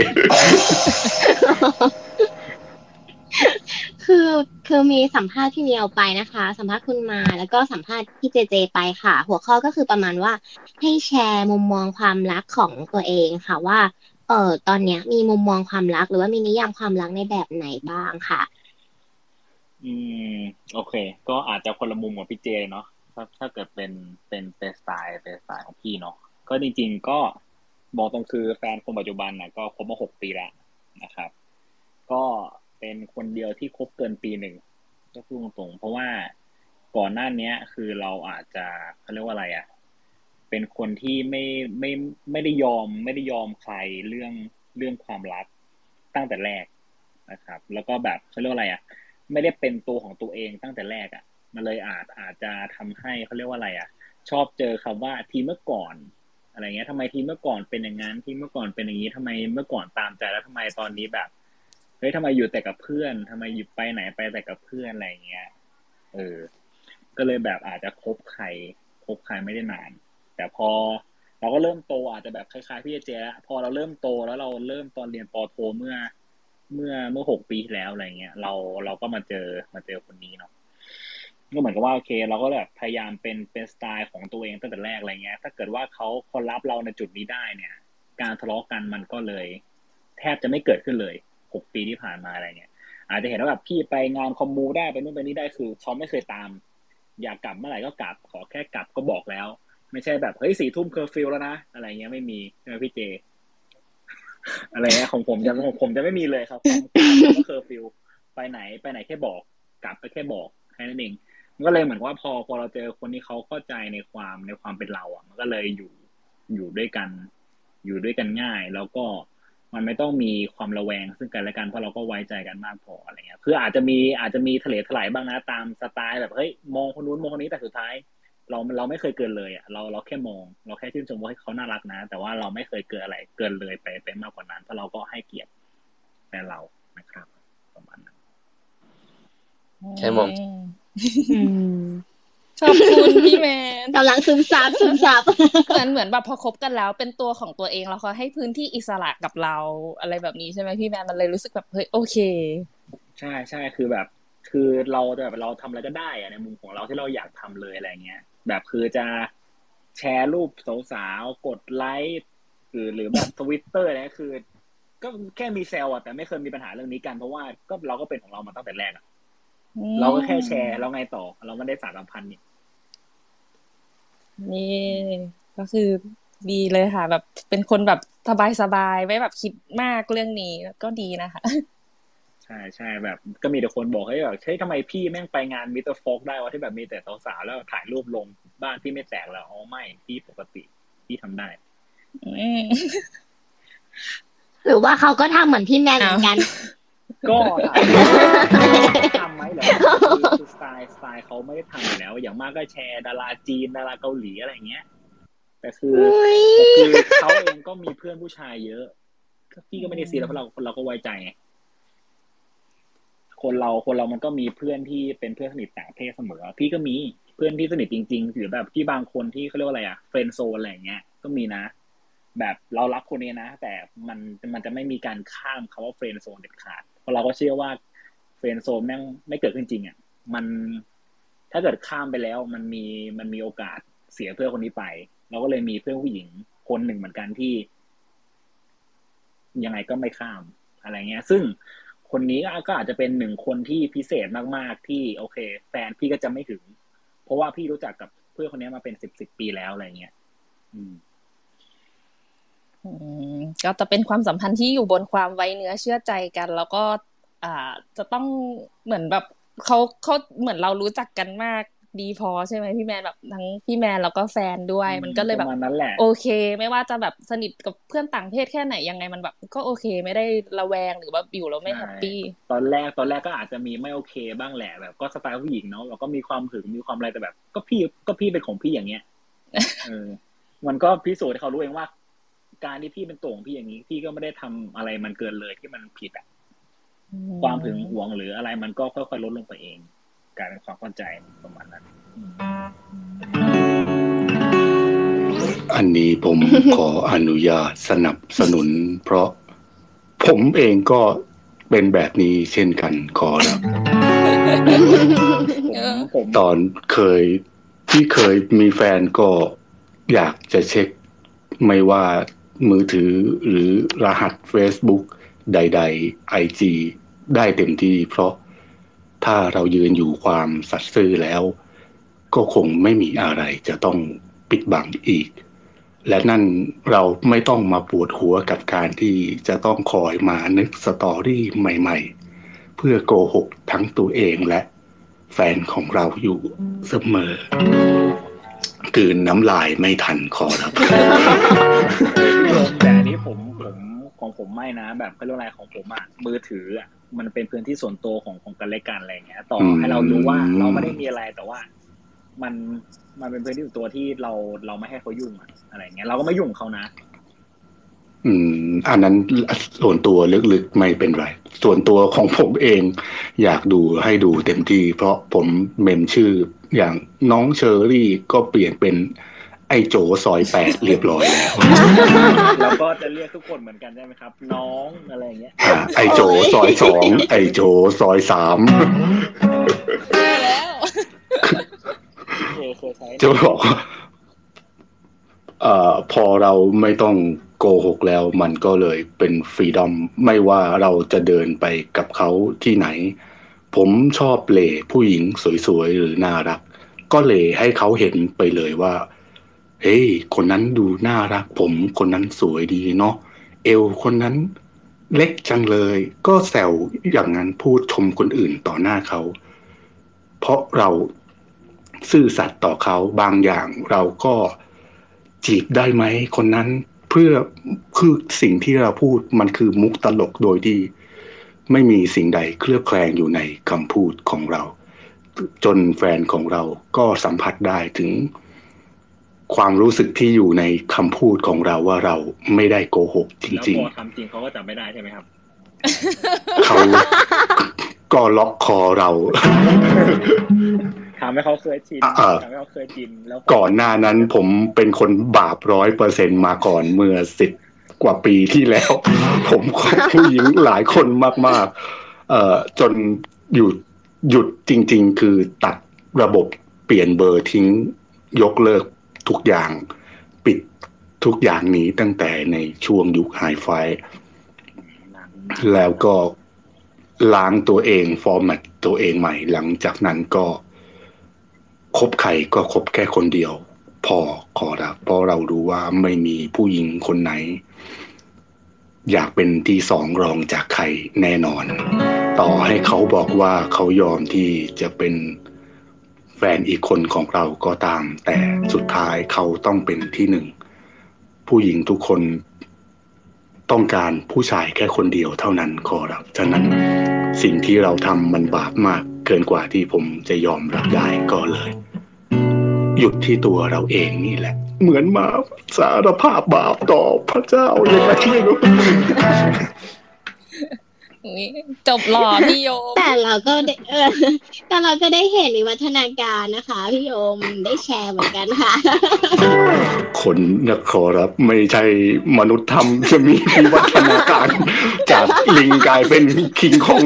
คือคือมีสัมภาษณ์พี่เมียวไปนะคะ สัมภาษณ์คุณมาแล้วก็สัมภาษณ์พี่เจเจไปค่ะ หัวข้อก็คือประมาณว่าให้แชร์มุมมองความรักของตัวเองค่ะว่าเออตอนเนี้ย มีมุมมองความรักหรือว่ามีนิยามความรักในแบบไหนบ้างค่ะ อืม โอเค ก็อาจจะคนละมุมกับพี่เจเนาะถ้าถ้าเกิดเป็นเป็นเป็นสไตล์เป็นสไตล์ของพี่เนาะก็จริง ๆ ก็บอกตรงคือแฟนคนปัจจุบันน่ะก็คบมาหกปีแล้วนะครับ ก็ เป็นคนเดียวที่คบเกินปีหนึ่งก็พูดตรงๆเพราะว่าก่อนหน้าเนี้ยคือเราอาจจะเขาเรียกว่าอะไรอะ เป็นคนที่ไม่ไม่ไม่ได้ยอม ไม่ได้ยอมใครเรื่องเรื่องความรักตั้งแต่แรกนะครับ แล้วก็แบบเขาเรียกว่าอะไรอะ ไม่ได้เป็นตัวของตัวเองตั้งแต่แรกอะ มันเลยอาจอาจจะทำให้เขาเรียกว่าอะไรอะ ชอบเจอคำว่าทีเมื่อก่อนอะไรเงี้ยทำไมทีเมื่อก่อนเป็นอย่างนั้นทีเมื่อก่อนเป็นอย่างนี้ทำไมเมื่อก่อนตามใจแล้วทำไมตอนนี้แบบ เฮ้ยทำไมอยู่แต่กับเพื่อนทำไมอยู่ไปไหนไปแต่กับเพื่อนอะไรเงี้ย เออ ก็เลยแบบอาจจะคบใครคบใครไม่ได้นาน แต่พอเราก็เริ่มโตอาจจะแบบคล้ายๆพี่เจแล้วพอเราเริ่มโตแล้วเราเริ่มตอนเรียนปโทเมื่อ เมื่อเมื่อหกปีแล้วอะไรเงี้ยเราเราก็มาเจอมาเจอคนนี้เนาะก็เหมือนกับว่าโอเค เราก็แบบพยายามเป็นเป็นสไตล์ของตัวเองตั้งแต่แรกอะไรเงี้ย ถ้าเกิดว่าเขาคนรับเราในจุดนี้ได้เนี่ย การทะเลาะกันมันก็เลย แทบจะไม่เกิดขึ้นเลย หกปีที่ผ่านมาอะไรเงี้ยอาจจะเห็นว่าแบบพี่ไปงานคอมมูได้ไปนู่นไปนี่ได้คือเขาไม่เคยตาม อยากกลับเมื่อไหร่ก็กลับ ขอแค่กลับก็บอกแล้ว ไม่ใช่แบบเฮ้ยสี่ทุ่มเคอร์ฟิวแล้วนะอะไรเงี้ยไม่มีใช่ไหมพี่เจ อะไรเงี้ยของผมจะของผมจะไม่มีเลยครับก็เคอร์ฟิวไปไหนไปไหนแค่บอก กลับไปแค่บอกแค่นั้นเองมันก็เลยเหมือนว่าพอพอเราเจอคนที่เขาเข้าใจในความในความเป็นเราอะ มันก็เลยอยู่อยู่ด้วยกัน อยู่ด้วยกันง่าย แล้วก็ มันไม่ต้องมีความระแวงซึ่งกันและกันเพราะเราก็ไว้ใจกันมากพออะไรเงี้ยคืออาจจะมีอาจจะมีทะเลถลายบ้างนะตามสไตล์แบบเฮ้ยมองคนนู้นมองคนนี้แต่สุดท้าย เราเราไม่เคยเกินเลยอะเราเราแค่มอง เราแค่ชื่นชมว่าเขาน่ารักนะ แต่ว่าเราไม่เคยเกินอะไรเกินเลยไปไปมากกว่านั้นเพราะเราก็ให้เกียรติแฟนเรานะครับ ประมาณนั้นแค่มองอืม ขอบคุณพี่แมนกำลังซึมซับซึมซับเหมือนเหมือนแบบพอคบกันแล้ว เป็นตัวของตัวเองแล้วเขาให้พื้นที่อิสระกับเราอะไรแบบนี้ใช่ไหมพี่แมนมันเลยรู้สึกแบบเฮ้ยโอเค ใช่ใช่คือแบบ คือเราแบบเราทำอะไรก็ได้อะในมุมของเราที่เราอยากทำเลยอะไรเงี้ย แบบคือจะแชร์รูปสาวๆกดไลค์หรือหรือแบบทวิตเตอร์อะไรคือ ก็แค่มีเซลอะแต่ไม่เคยมีปัญหาเรื่องนี้กันเพราะว่าก็เราก็เป็นของเรามาตั้งแต่แรกอะเราก็แค่แชร์แล้วไงต่อ เราไม่ได้สารสัมพันธ์นี่ นี่ก็คือดีเลยค่ะ แบบเป็นคนแบบสบายๆไม่แบบคิดมากเรื่องนี้ก็ดีนะคะใช่ใช่แบบก็มีแต่คนบอกให้แบบเฮ้ยทำไมพี่แม่งไปงานมิสเตอร์โฟกได้วะที่แบบมีแต่สาวๆแล้วถ่ายรูปลงบ้านพี่ไม่แตกแล้วอ๋อไม่พี่ปกติพี่ทำได้อืมหรือว่าเขาก็ทำเหมือนพี่แมนเหมือนกัน ก็ทำไหมเหรอคือสไตล์สไตล์เขาไม่ได้ทำอยู่แล้ว อย่างมากก็แชร์ดาราจีนดาราเกาหลีอะไรเงี้ย แต่คืออุ๊ยแต่คือเขาเองก็มีเพื่อนผู้ชายเยอะพี่ก็ไม่ได้ซีแล้วเพราะเราเราก็ไว้ใจไงคนเราคนเรามันก็มีเพื่อนที่เป็นเพื่อนสนิทต่างเพศเสมอ พี่ก็มีเพื่อนที่สนิทจริงๆหรือแบบที่บางคนที่เขาเรียกว่าอะไรอะ friend zone อะไรอย่างเงี้ยก็มีนะ แบบเรารักคนนี้นะ แต่มันมันจะไม่มีการข้ามคำว่า friend zone เด็ดขาดเพ ราะเราก็เชื่อว่า friend zone แม่งไม่เกิดขึ้นจริงอะมันถ้าเกิดข้ามไปแล้วมันมีมันมีโอกาสเสียเพื่อนคนนี้ไป เราก็เลยมีเพื่อนผู้หญิงคนหนึ่งเหมือนกันที่ ยังไงก็ไม่ข้ามอะไรเงี้ย ซึ่งคนนี้ก็อาจจะเป็นหนึ่งคนที่พิเศษมากๆที่โอเค แฟนพี่ก็จะไม่ถึง เพราะว่าพี่รู้จักกับเพื่อนคนนี้มาเป็นสิบสิบปีแล้วอะไรเงี้ย อืมอืม ก็จะเป็นความสัมพันธ์ที่อยู่บนความไว้เนื้อเชื่อใจกัน แล้วก็อ่าจะต้องเหมือนแบบเขาเขาเหมือนเรารู้จักกันมากดีพอใช่ไหมพี่แมนแบบทั้งพี่แมนแล้วก็แฟนด้วย มันก็เลยแบบประมาณนั้นแหละโอเค ไม่ว่าจะแบบสนิทกับเพื่อนต่างเพศแค่ไหนยังไงมันแบบ ก็โอเคไม่ได้ระแวงหรือว่าอยู่แล้วไม่แฮปปี้ตอนแรกตอนแรกก็อาจจะมีไม่โอเคบ้างแหละแบบ ก็สไตล์ผู้หญิงเนาะเราก็มีความหึงมีความอะไรแต่แบบ ก็พี่ก็พี่เป็นของพี่อย่างเงี้ยเออมันก็พิสูจน์ให้เขารู้เองว่า การที่พี่เป็นตัวของพี่อย่างนี้ พี่ก็ไม่ได้ทำอะไรมันเกินเลยที่มันผิดอะความหึงหวงหรืออะไรมันก็ค่อยๆลดลงไปเองกลายเป็นความเข้าใจประมาณนั้น อันนี้ผมขออนุญาตสนับสนุน เพราะผมเองก็เป็นแบบนี้เช่นกันขอรับผมตอนเคยที่เคยมีแฟนก็อยากจะเช็ค ไม่ว่า มือถือหรือรหัส Facebook ใด ๆ IG ได้เต็มที่ เพราะถ้าเรายืนอยู่ความสัตย์ซื่อแล้ว ก็คงไม่มีอะไรจะต้องปิดบังอีก และนั่นเราไม่ต้องมาปวดหัวกับการที่จะต้องคอยมานึกสตอรี่ใหม่ ๆ เพื่อโกหกทั้งตัวเองและแฟนของเราอยู่เสมอกืนน้ำลายไม่ทันขอรับ แต่อันนี้ผมผมของผมไม่นะ แบบเขาเรียกอะไรของผมอะมือถืออะมันเป็นพื้นที่ส่วนตัวของของกันและกันอะไรเงี้ย ต่อให้เรารู้ว่าเราไม่ได้มีอะไรแต่ว่า มันมันเป็นพื้นที่ส่วนตัวที่เราเราไม่ให้เขายุ่งอะอะไรเงี้ยเราก็ไม่ยุ่งเขานะ อืม อันนั้นส่วนตัวลึกๆไม่เป็นไร ส่วนตัวของผมเอง อยากดูให้ดูเต็มที่ เพราะผมเมมชื่ออย่างน้องเชอรี่ก็เปลี่ยนเป็น ไอโจซอยแปดเรียบร้อยแล้วเราก็จะเรียกทุกคนเหมือนกันได้ไหมครับ น้องอะไรเงี้ยอ่าไอโจซอยสองไอโจซอยสามเคยเคยใช้จะบอกว่าเอ่อพอเราไม่ต้องโกหกแล้วมันก็เลยเป็นฟรีดอมไม่ว่าเราจะเดินไปกับเขาที่ไหน ผมชอบเหล่ผู้หญิงสวยๆ หรือน่ารัก ก็เหล่ให้เขาเห็นไปเลยว่า เฮ้ยคนนั้นดูน่ารักผม คนนั้นสวยดีเนาะเอวคนนั้นเล็กจังเลย ก็แซวอย่างนั้นพูดชมคนอื่นต่อหน้าเขา เพราะเราซื่อสัตย์ต่อเขาบางอย่างเราก็จีบได้ไหมคนนั้นเพื่อคือสิ่งที่เราพูดมันคือมุกตลกโดยที่ ไม่มีสิ่งใดเคลือบแคลงอยู่ในคำพูดของเรา จนแฟนของเราก็สัมผัสได้ถึง ความรู้สึกที่อยู่ในคำพูดของเราว่าเราไม่ได้โกหกจแล้วริงพอทำจริงเขาก็จำไม่ได้ใช่ไหมครับๆเขาก็ล็อกคอเราทำให้เขาเคยชินอ่าทำให้เขาเคยชินแล้วก่อนหน้านั้นผมเป็นคนบาปร้อยเปอร์เซ็นมาก่อนเมื่อสิบกว่าปีที่แล้ว ผมคบผู้หญิงหลายคนมาก ๆ เอ่อจนหยุดหยุดจริง ๆ คือตัดระบบเปลี่ยนเบอร์ทิ้งยกเลิก ทุกอย่างปิดทุกอย่างหนี้ตั้งแต่ในช่วงยุคไฮไฟแล้วก็ล้างตัวเองฟอร์แมตตัวเองใหม่ หลังจากนั้นก็คบใครก็คบแค่คนเดียว พอขอรับเพราะเรารู้ว่าไม่มีผู้หญิงคนไหน อยากเป็นที่สองรองจากใครแน่นอน ต่อให้เขาบอกว่าเขายอมที่จะเป็น แฟนอีกคนของเราก็ตาม แต่สุดท้ายเขาต้องเป็นที่หนึ่ง ผู้หญิงทุกคนต้องการผู้ชายแค่คนเดียวเท่านั้นขอรับฉะนั้นสิ่งที่เราทำมันบาปมากเกินกว่าที่ผมจะยอมรับได้ก็เลย หยุดที่ตัวเราเองนี่แหละ เหมือนมาสารภาพบาปต่อพระเจ้าอย่างไรไม่รู้ นี่จบหล่อพี่โยม แต่เราก็ได้เออแต่เราก็ได้เห็นวิวัฒนาการนะคะ พี่โยมได้แชร์เหมือนกันค่ะ คนนะขอรับ ไม่ใช่มนุษย์ทำจะมีวิวัฒนาการ จากลิงกลายเป็นคิงคอง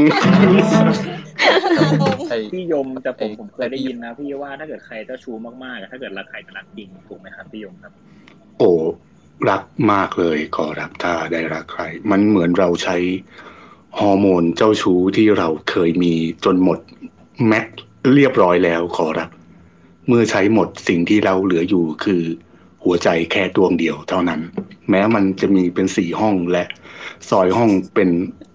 ไอ้พี่ยมแต่ผมไอ้ผมเคยได้ยินนะพี่ว่าถ้าเกิดใครเจ้าชู้มากๆอะถ้าเกิดรักใครจะรักจริงถูกไหมครับพี่ยมครับ โอ้รักมากเลยขอรับถ้าได้รักใคร มันเหมือนเราใช้ ฮอร์โมนเจ้าชู้ที่เราเคยมีจนหมดแม็กเรียบร้อยแล้วขอรับ เมื่อใช้หมดสิ่งที่เราเหลืออยู่คือ หัวใจแค่ดวงเดียวเท่านั้น แม้มันจะมีเป็นสี่ห้องและซอยห้องเป็น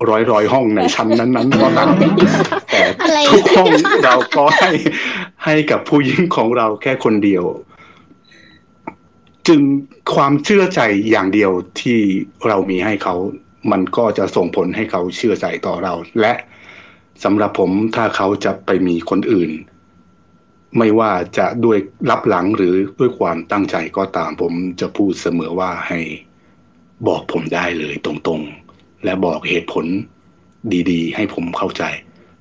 ร้อยร้อยห้องในชั้นนั้นๆก็ตามแต่ทุกห้องเราก็ให้ให้กับผู้หญิงของเราแค่คนเดียว จึงความเชื่อใจอย่างเดียวที่เรามีให้เขา มันก็จะส่งผลให้เขาเชื่อใจต่อเรา และสำหรับผมถ้าเขาจะไปมีคนอื่น ไม่ว่าจะด้วยรับหลังหรือด้วยความตั้งใจก็ตามผมจะพูดเสมอว่าให้บอกผมได้เลยตรงๆ และบอกเหตุผลดีๆ ให้ผมเข้าใจ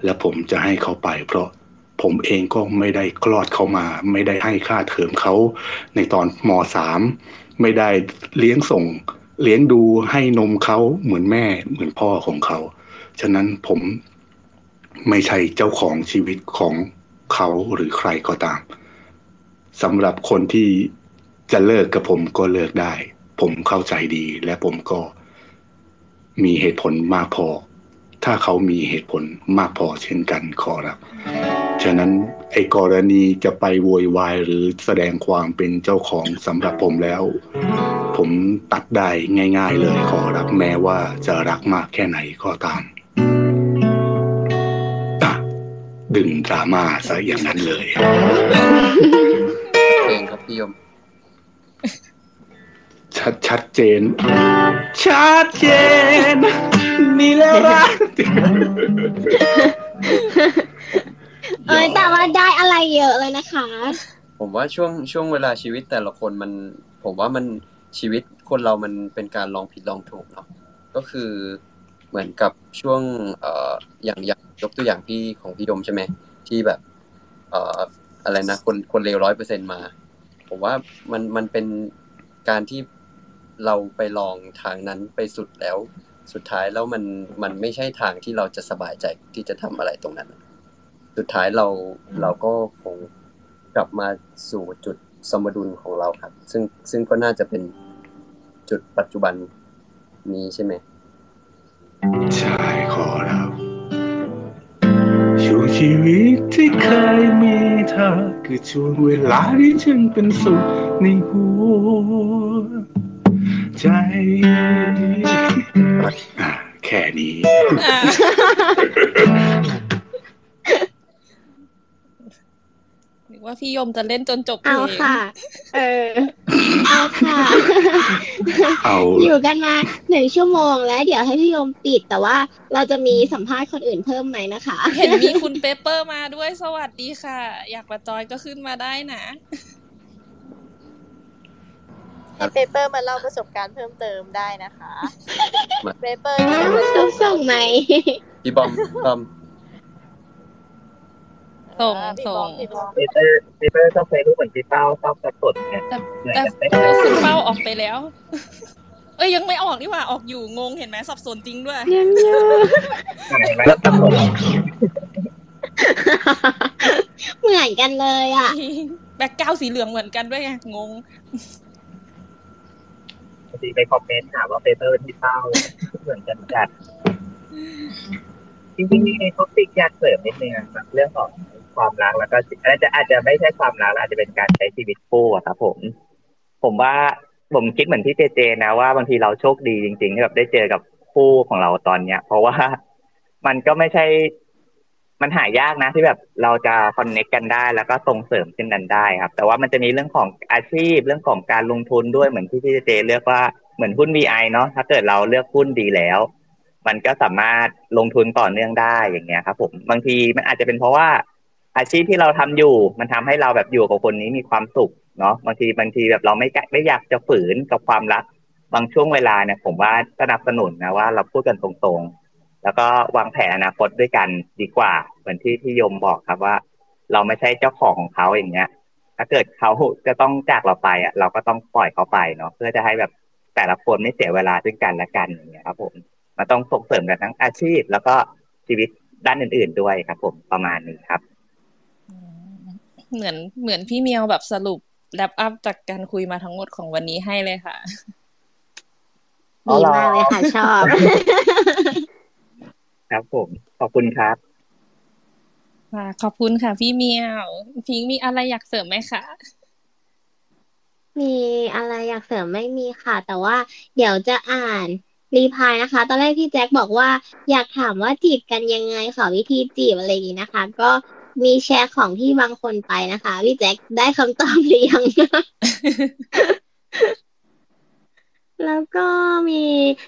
และผมจะให้เขาไป เพราะผมเองก็ไม่ได้คลอดเขามา ไม่ได้ให้ค่าเทอมเขาในตอนมสามไม่ได้เลี้ยงส่ง เลี้ยงดูให้นมเขาเหมือนแม่เหมือนพ่อของเขา ฉะนั้นผมไม่ใช่เจ้าของชีวิตของเขาหรือใครก็ตามสำหรับคนที่จะเลิกกับผมก็เลิกได้ ผมเข้าใจดีและผมก็มีเหตุผลมากพอ ถ้าเขามีเหตุผลมากพอเช่นกันขอรับ ฉะนั้นไอ้กรณีจะไปโวยวายหรือแสดงความเป็นเจ้าของสำหรับผมแล้ว ผมตัดได้ง่าย ๆ เลยขอรับแม้ว่าจะรักมากแค่ไหนก็ตามอะดึงดราม่าซะอย่างนั้นเลยเองครับพี่ยม ชัดชัดเจน ชัดเจน นี่แหละรักเอ้ยแต่ว่าได้อะไรเยอะเลยนะคะ ผมว่าช่วงช่วงเวลาชีวิตแต่ละคนมัน ผมว่ามัน ชีวิตคนเรามันเป็นการลองผิดลองถูกเนาะก็คือเหมือนกับช่วงเอ่ออย่างอย่างยกตัวอย่างพี่ของพี่ดมใช่ไหมที่แบบเอ่ออะไรนะคนคนเลวร้อยเปอร์เซ็นมา ผมว่ามันมันเป็นการที่เราไปลองทางนั้นไปสุดแล้ว สุดท้ายแล้วมันมันไม่ใช่ทางที่เราจะสบายใจที่จะทำอะไรตรงนั้น สุดท้ายเราเราก็คงกลับมาสู่จุดสมดุลของเราครับ ซึ่งซึ่งก็น่าจะเป็น จุดปัจจุบันนี้ใช่ไหมใช่ขอรับช่วงชีวิตที่เคยมีเธอ คือช่วงเวลาที่ฉันเป็นสุขในหัวใจแค่นี้ อ่านึก ว่าพี่ยมจะเล่นจนจบเพลเอางค่ะ เออ เอาค่ะ เอาอยู่กันมาหนึ่งชั่วโมงแล้ว เดี๋ยวให้พี่โยมปิดแต่ว่าเราจะมีสัมภาษณ์คนอื่นเพิ่มไหมนะคะ เห็นมีคุณเปเปอร์มาด้วยสวัสดีค่ะ อยากมาจอยก็ขึ้นมาได้นะให้เปเปอร์มาเล่าประสบการณ์เพิ่มเติมได้นะคะมาเปเปอร์ที่จะต้องส่งไหมพี่บอมบอม ส่งอ่าพี่ส่บองมพี่บอมปีเตอร์ปีเตอร์ชอบเพลงรูปเหมือนพี่เป้าชอบกระสดเนี่ยแต่เหมือนแต่กันไหมแต่คุณเป้าออกไปแล้ว เอ้ยยังไม่ออกนี่หว่าออกอยู่งงเห็นไหมสับสนจริงด้วยยังเยอะแล้วกระสดเหมือนกันเลยอะ background สีเหลืองเหมือนกันด้วยไงงงบางทีไปคอมเมนต์ถามว่าปีเตอร์เป็นพี่เป้าเหมือนกันจัดจริงๆมี topic อยากเสริมนิดนึงนะครับเรื่องของ ความรักแล้วก็อาจจะอาจจะไม่ใช่ความรักอาจจะเป็นการใช้ชีวิตคู่อะครับผม ผมว่าผมคิดเหมือนพี่เจเจนะว่าบางทีเราโชคดีจริงๆที่แบบได้เจอกับคู่ของเราตอนเนี้ย เพราะว่ามันก็ไม่ใช่ มันหายากนะที่แบบเราจะคอนเน็กกันได้แล้วก็ส่งเสริมเช่นนั้นได้ครับ แต่ว่ามันจะมีเรื่องของอาชีพเรื่องของการลงทุนด้วยเหมือนที่พี่เจเจเลือกว่าเหมือนหุ้น VI เนาะถ้าเกิดเราเลือกหุ้นดีแล้ว มันก็สามารถลงทุนต่อเนื่องได้อย่างเงี้ยครับ ผมบางทีมันอาจจะเป็นเพราะว่า อาชีพที่เราทำอยู่ มันทำให้เราแบบอยู่กับคนนี้มีความสุขเนาะบางทีบางทีแบบเราไม่ไม่อยากจะฝืนกับความรัก บางช่วงเวลาเนี่ย ผมว่าสนับสนุนนะว่าเราพูดกันตรงๆ แล้วก็วางแผนอนาคตด้วยกันดีกว่า เหมือนที่พี่ยมบอกครับว่า เราไม่ใช่เจ้าของของเขาอย่างเงี้ย ถ้าเกิดเขาจะต้องจากเราไปอะ เราก็ต้องปล่อยเขาไปเนาะเพื่อจะให้แบบแต่ละคนไม่เสียเวลาซึ่งกันและกันอย่างเงี้ยครับ ผมมันต้องส่งเสริมกันทั้งอาชีพ แล้วก็ชีวิตด้านอื่น ๆด้วยครับ ผมประมาณนี้ครับ เหมือนเหมือนพี่เมียวแบบสรุปแรปอัพจากการคุยมาทั้งหมดของวันนี้ให้เลยค่ะดีมากเลยค่ะ ชอบ ครับผม ขอบคุณครับค่ะขอบคุณค่ะ พี่เมียวพิงค์มีอะไรอยากเสริมไหมคะมีอะไรอยากเสริมไม่มีค่ะ แต่ว่าเดี๋ยวจะอ่านรีพลายนะคะ ตอนแรกพี่แจ็คบอกว่าอยากถามว่าจีบกันยังไงขอวิธีจีบอะไรอย่างนี้นะคะ ก็ มีแชร์ของที่บางคนไปนะคะ พี่แจ็คได้คำตอบหรือยัง แล้วก็มี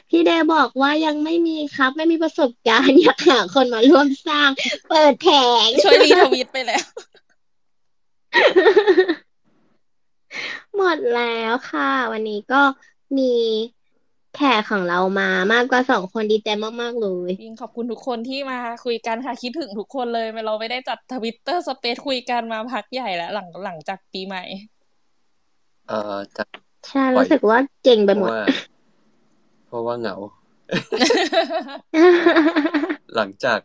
พี่เดย์บอกว่ายังไม่มีครับ ไม่มีประสบการณ์อยากหาคนมาร่วมสร้าง เปิดแผงช่วยรีทวีตไปแล้ว หมดแล้วค่ะ วันนี้ก็มี แขกของเรามามากกว่าสองคนดีใจมาก ๆ เลยจริงขอบคุณทุกคนที่มาคุยกันค่ะ คิดถึงทุกคนเลย เราไม่ได้จัดทวิตเตอร์สเปซคุยกันมาพักใหญ่แล้วหลังหลังจากปีใหม่ เอ่อจะใช่รู้สึกว่าเก่งไปเพหมราะดว่าเพราะว่าเหงา หลังจาก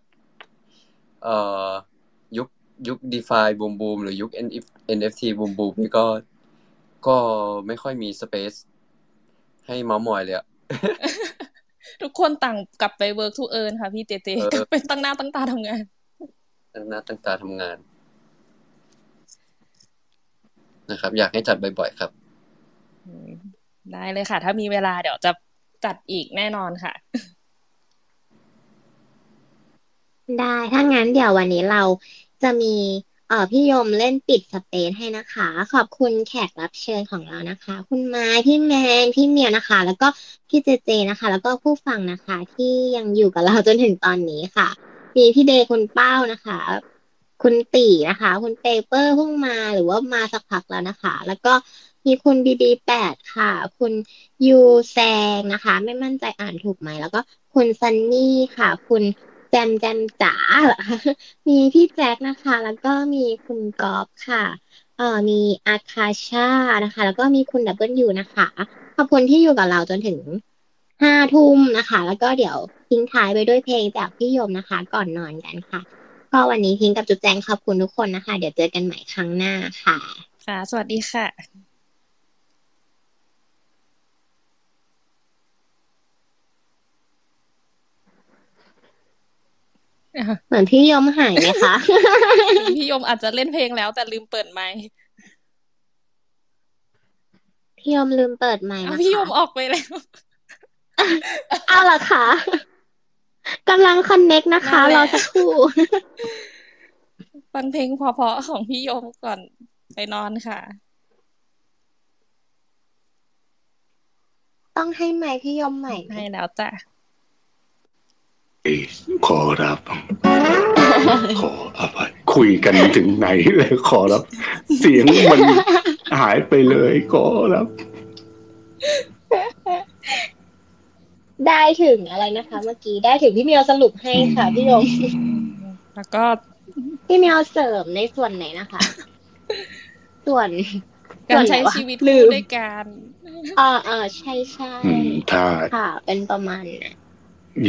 เอ่อยุคยุค DeFi บูมบูมหรือยุค NF NFT บูมบูมนี่ก็ก็ไม่ค่อยมีสเปซให้เมาส์มอยเลยอะ ทุกคนต่างกลับไป work to earn ค่ะพี่เจเจเออกลับเป็นตั้งหน้าตั้งตาทำงาน ตั้งหน้าตั้งตาทำงาน นะครับ อยากให้จัดบ่อยๆครับอืมได้เลยค่ะ ถ้ามีเวลาเดี๋ยวจะจัดอีกแน่นอนค่ะ ได้ ถ้างั้นเดี๋ยววันนี้เราจะมี เออพี่ยมเล่นปิด space ให้นะคะ ขอบคุณแขกรับเชิญของเรานะคะ คุณไม้พี่แมนพี่เมียวนะคะ แล้วก็พี่เจเจนะคะ แล้วก็ผู้ฟังนะคะ ที่ยังอยู่กับเราจนถึงตอนนี้ค่ะ มีพี่เดย์คุณเป้านะคะ คุณตีนะคะ คุณเปเปอร์เพิ่งมาหรือว่ามาสักพักแล้วนะคะ แล้วก็มีคุณบีบีแปดค่ะ คุณยูแซงนะคะ ไม่มั่นใจอ่านถูกไหม แล้วก็คุณซันนี่ค่ะ คุณ แจมแจมจ๋าเหรอมีพี่แจ็คนะคะ แล้วก็มีคุณกอล์ฟค่ะเอ่อมีอาคาชานะคะ แล้วก็มีคุณดับเบิลยูนะคะ ขอบคุณที่อยู่กับเราจนถึงห้าทุ่มนะคะ แล้วก็เดี๋ยวทิ้งท้ายไปด้วยเพลงจากพี่ยมนะคะ ก่อนนอนกันค่ะ ก็วันนี้พิงกับจุ๊บแจงขอบคุณทุกคนนะคะ เดี๋ยวเจอกันใหม่ครั้งหน้าค่ะ ค่ะ สวัสดีค่ะ เหมือนพี่ยมหายไหมคะ พี่ยมอาจจะเล่นเพลงแล้ว แต่ลืมเปิดไมค์พี่ยมลืมเปิดไมค์อ้าวนะพี่ยมคะออกไปแล้ว เอาล่ะค่ะกำลังคอนเน็กนะคะนั่นแหรละอสักครู่ ฟังเพลงเพราะๆของพี่ยมก่อนไปนอนค่ะ ต้องให้ไมค์พี่ยมใหม่ไหมให้แล้วจ้ะเอ้ย ขอรับ ขออภัยคุยกันถึงไหนเลยขอรับ เสียงมันหายไปเลยขอรับ ได้ถึงอะไรนะคะ เมื่อกี้ได้ถึงพี่เมียวสรุปให้ค่ะพี่ยมแล้วก็พี่เมียวเสริมในส่วนไหนนะคะ ส่วนการใช้ส่วนไหนวะชีวิตลืคู่มด้วยกันอ่าอ่าใช่ใช่อืมถ้าค่ะ เป็นประมาณนั้น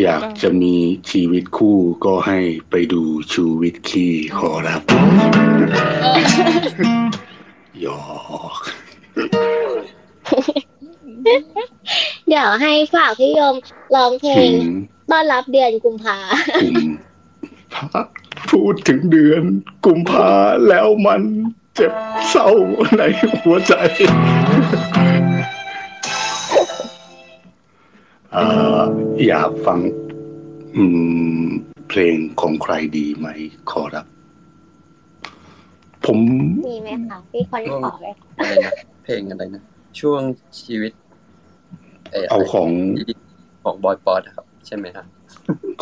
อยากจะมีชีวิตคู่ก็ให้ไปดูชูวิตขี้ขอรับเออหยอกเดี๋ยวให้ฝากพี่ยมร้องเพลอืงมต้อนรับเดือนกุมภากุมภาพูดถึงเดือนกุมภาแล้วมันเจ็บเศร้าในหัวใจ อ่ออยากฟังอืมเพลงของใครดีไหมขอรับ ผมมีไหมคะพี่คนขอเลยค่ะอะไรนะเพลงอะไรนะ ช่วงชีวิต เออเอาของของบอยป๊อตครับ ใช่ไหมครับ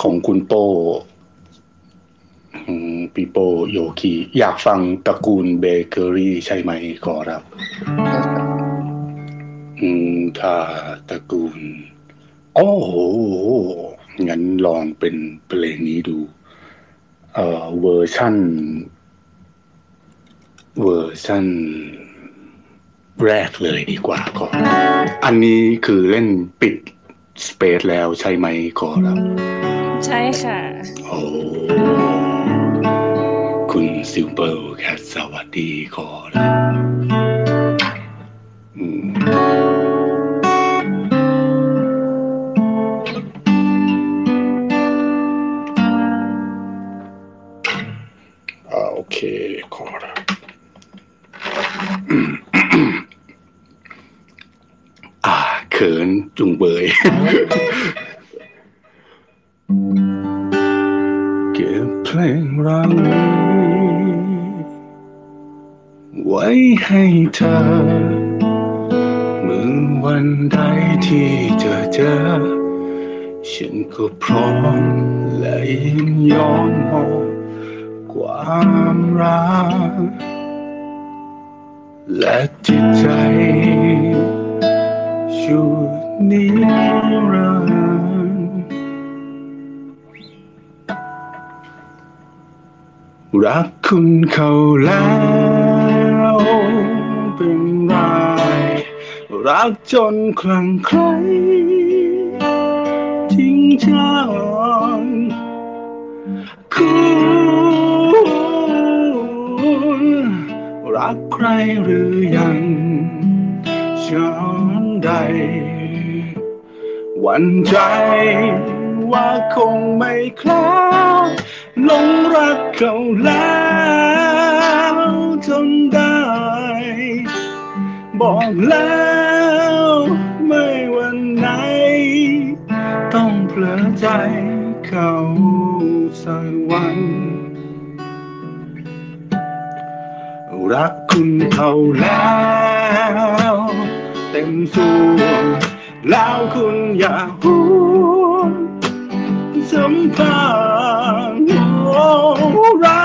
ของคุณโป้อืมปีโป้โยคี อยากฟังตระกูลเบเกอรี่ใช่ไหมขอรับ อืมถ้าตระกูล โอ้โหงั้นลองเป็นเพลงนี้ดู เอ่อเวอร์ชั่น เวอร์ชั่น แรกเลยดีกว่าก่อนอันนี้คือเล่นปิด space แล้วใช่ไหมขอรับ ใช่ค่ะ โอ้คุณซิลเบอร์แคทสวัสดีขอรับอืม ขินจุงเบยเก็บเพลงรักไว้ให้เธอเมื่อวันใดที่เจอเจอ ฉันก็พร้อมและยินยอมมอบความรักและจิตใจ ชุดนิรันร์รักคุณเขาแล้วเป็นไรรักจนคลั่งไคล้ทิ้งจังคุณรักใครหรือยังฉัน ใดหวันใจว่าคงไม่คล้าหลงรักเขาแล้วจนได้ บอกแล้วไม่วันไหน ต้องเผลอใจเขาสักวัน รักคุณเขาแล้ว เต็มส่วนแล้วคุณอย่าหวนสัมพันธ์เรา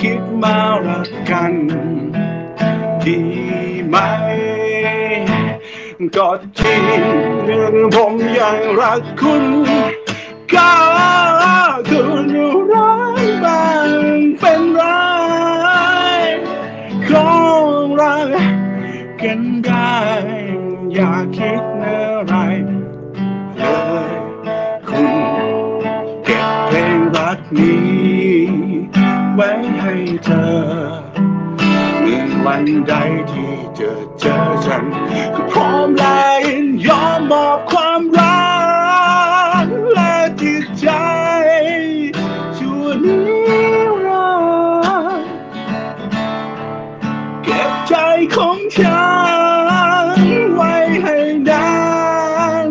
คิดมารักกัน ดีไหม ก็จริงเรื่องผมยังรักคุณ ก็คุณรักบ้างเป็ กันได้ อย่าคิดอะไรเลยคุณเก็บเพลงรักนี้ ไว้ให้เธอเมื่อวันใดที่เจอเจอฉันก็พร้อมและยินยอมมอบความรัก ของฉันไว้ให้นาน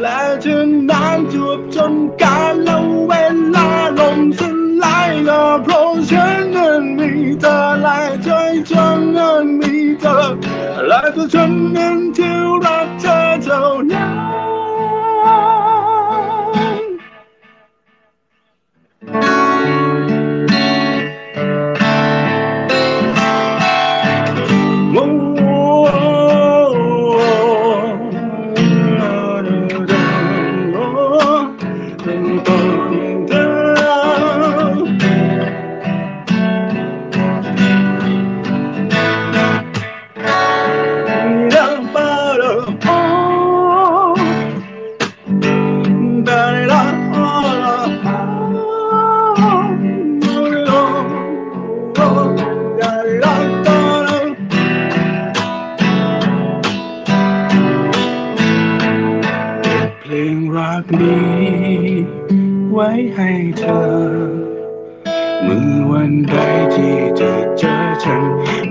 และจะนานจวบจนกาลและเวลาลมสลายก็เพราะฉันนั้นมีเธอและใจฉันนั้นมีเธอและตัวฉันนั้นที่รักเธอเท่านั้น มื่อวันใด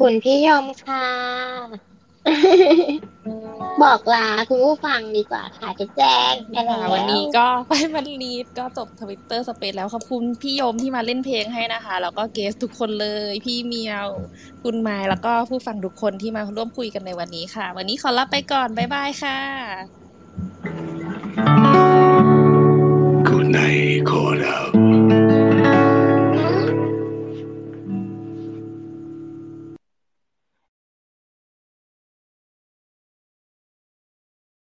คุณพี่ยมค่ะ บอกลาคุณผู้ฟังดีกว่าค่ะจะแจ้งได้แล้ววันนี้ก็ไปมันลีดก็จบทวิตเตอร์สเปซแล้วขอบคุณพี่ยมที่มาเล่นเพลงให้นะคะ แล้วก็เกสทุกคนเลย พี่เมียว คุณไมล์แล้วก็ผู้ฟังทุกคนที่มาร่วมคุยกันในวันนี้ค่ะ วันนี้ขอลาไปก่อนบ๊ายบายค่ะ Good night,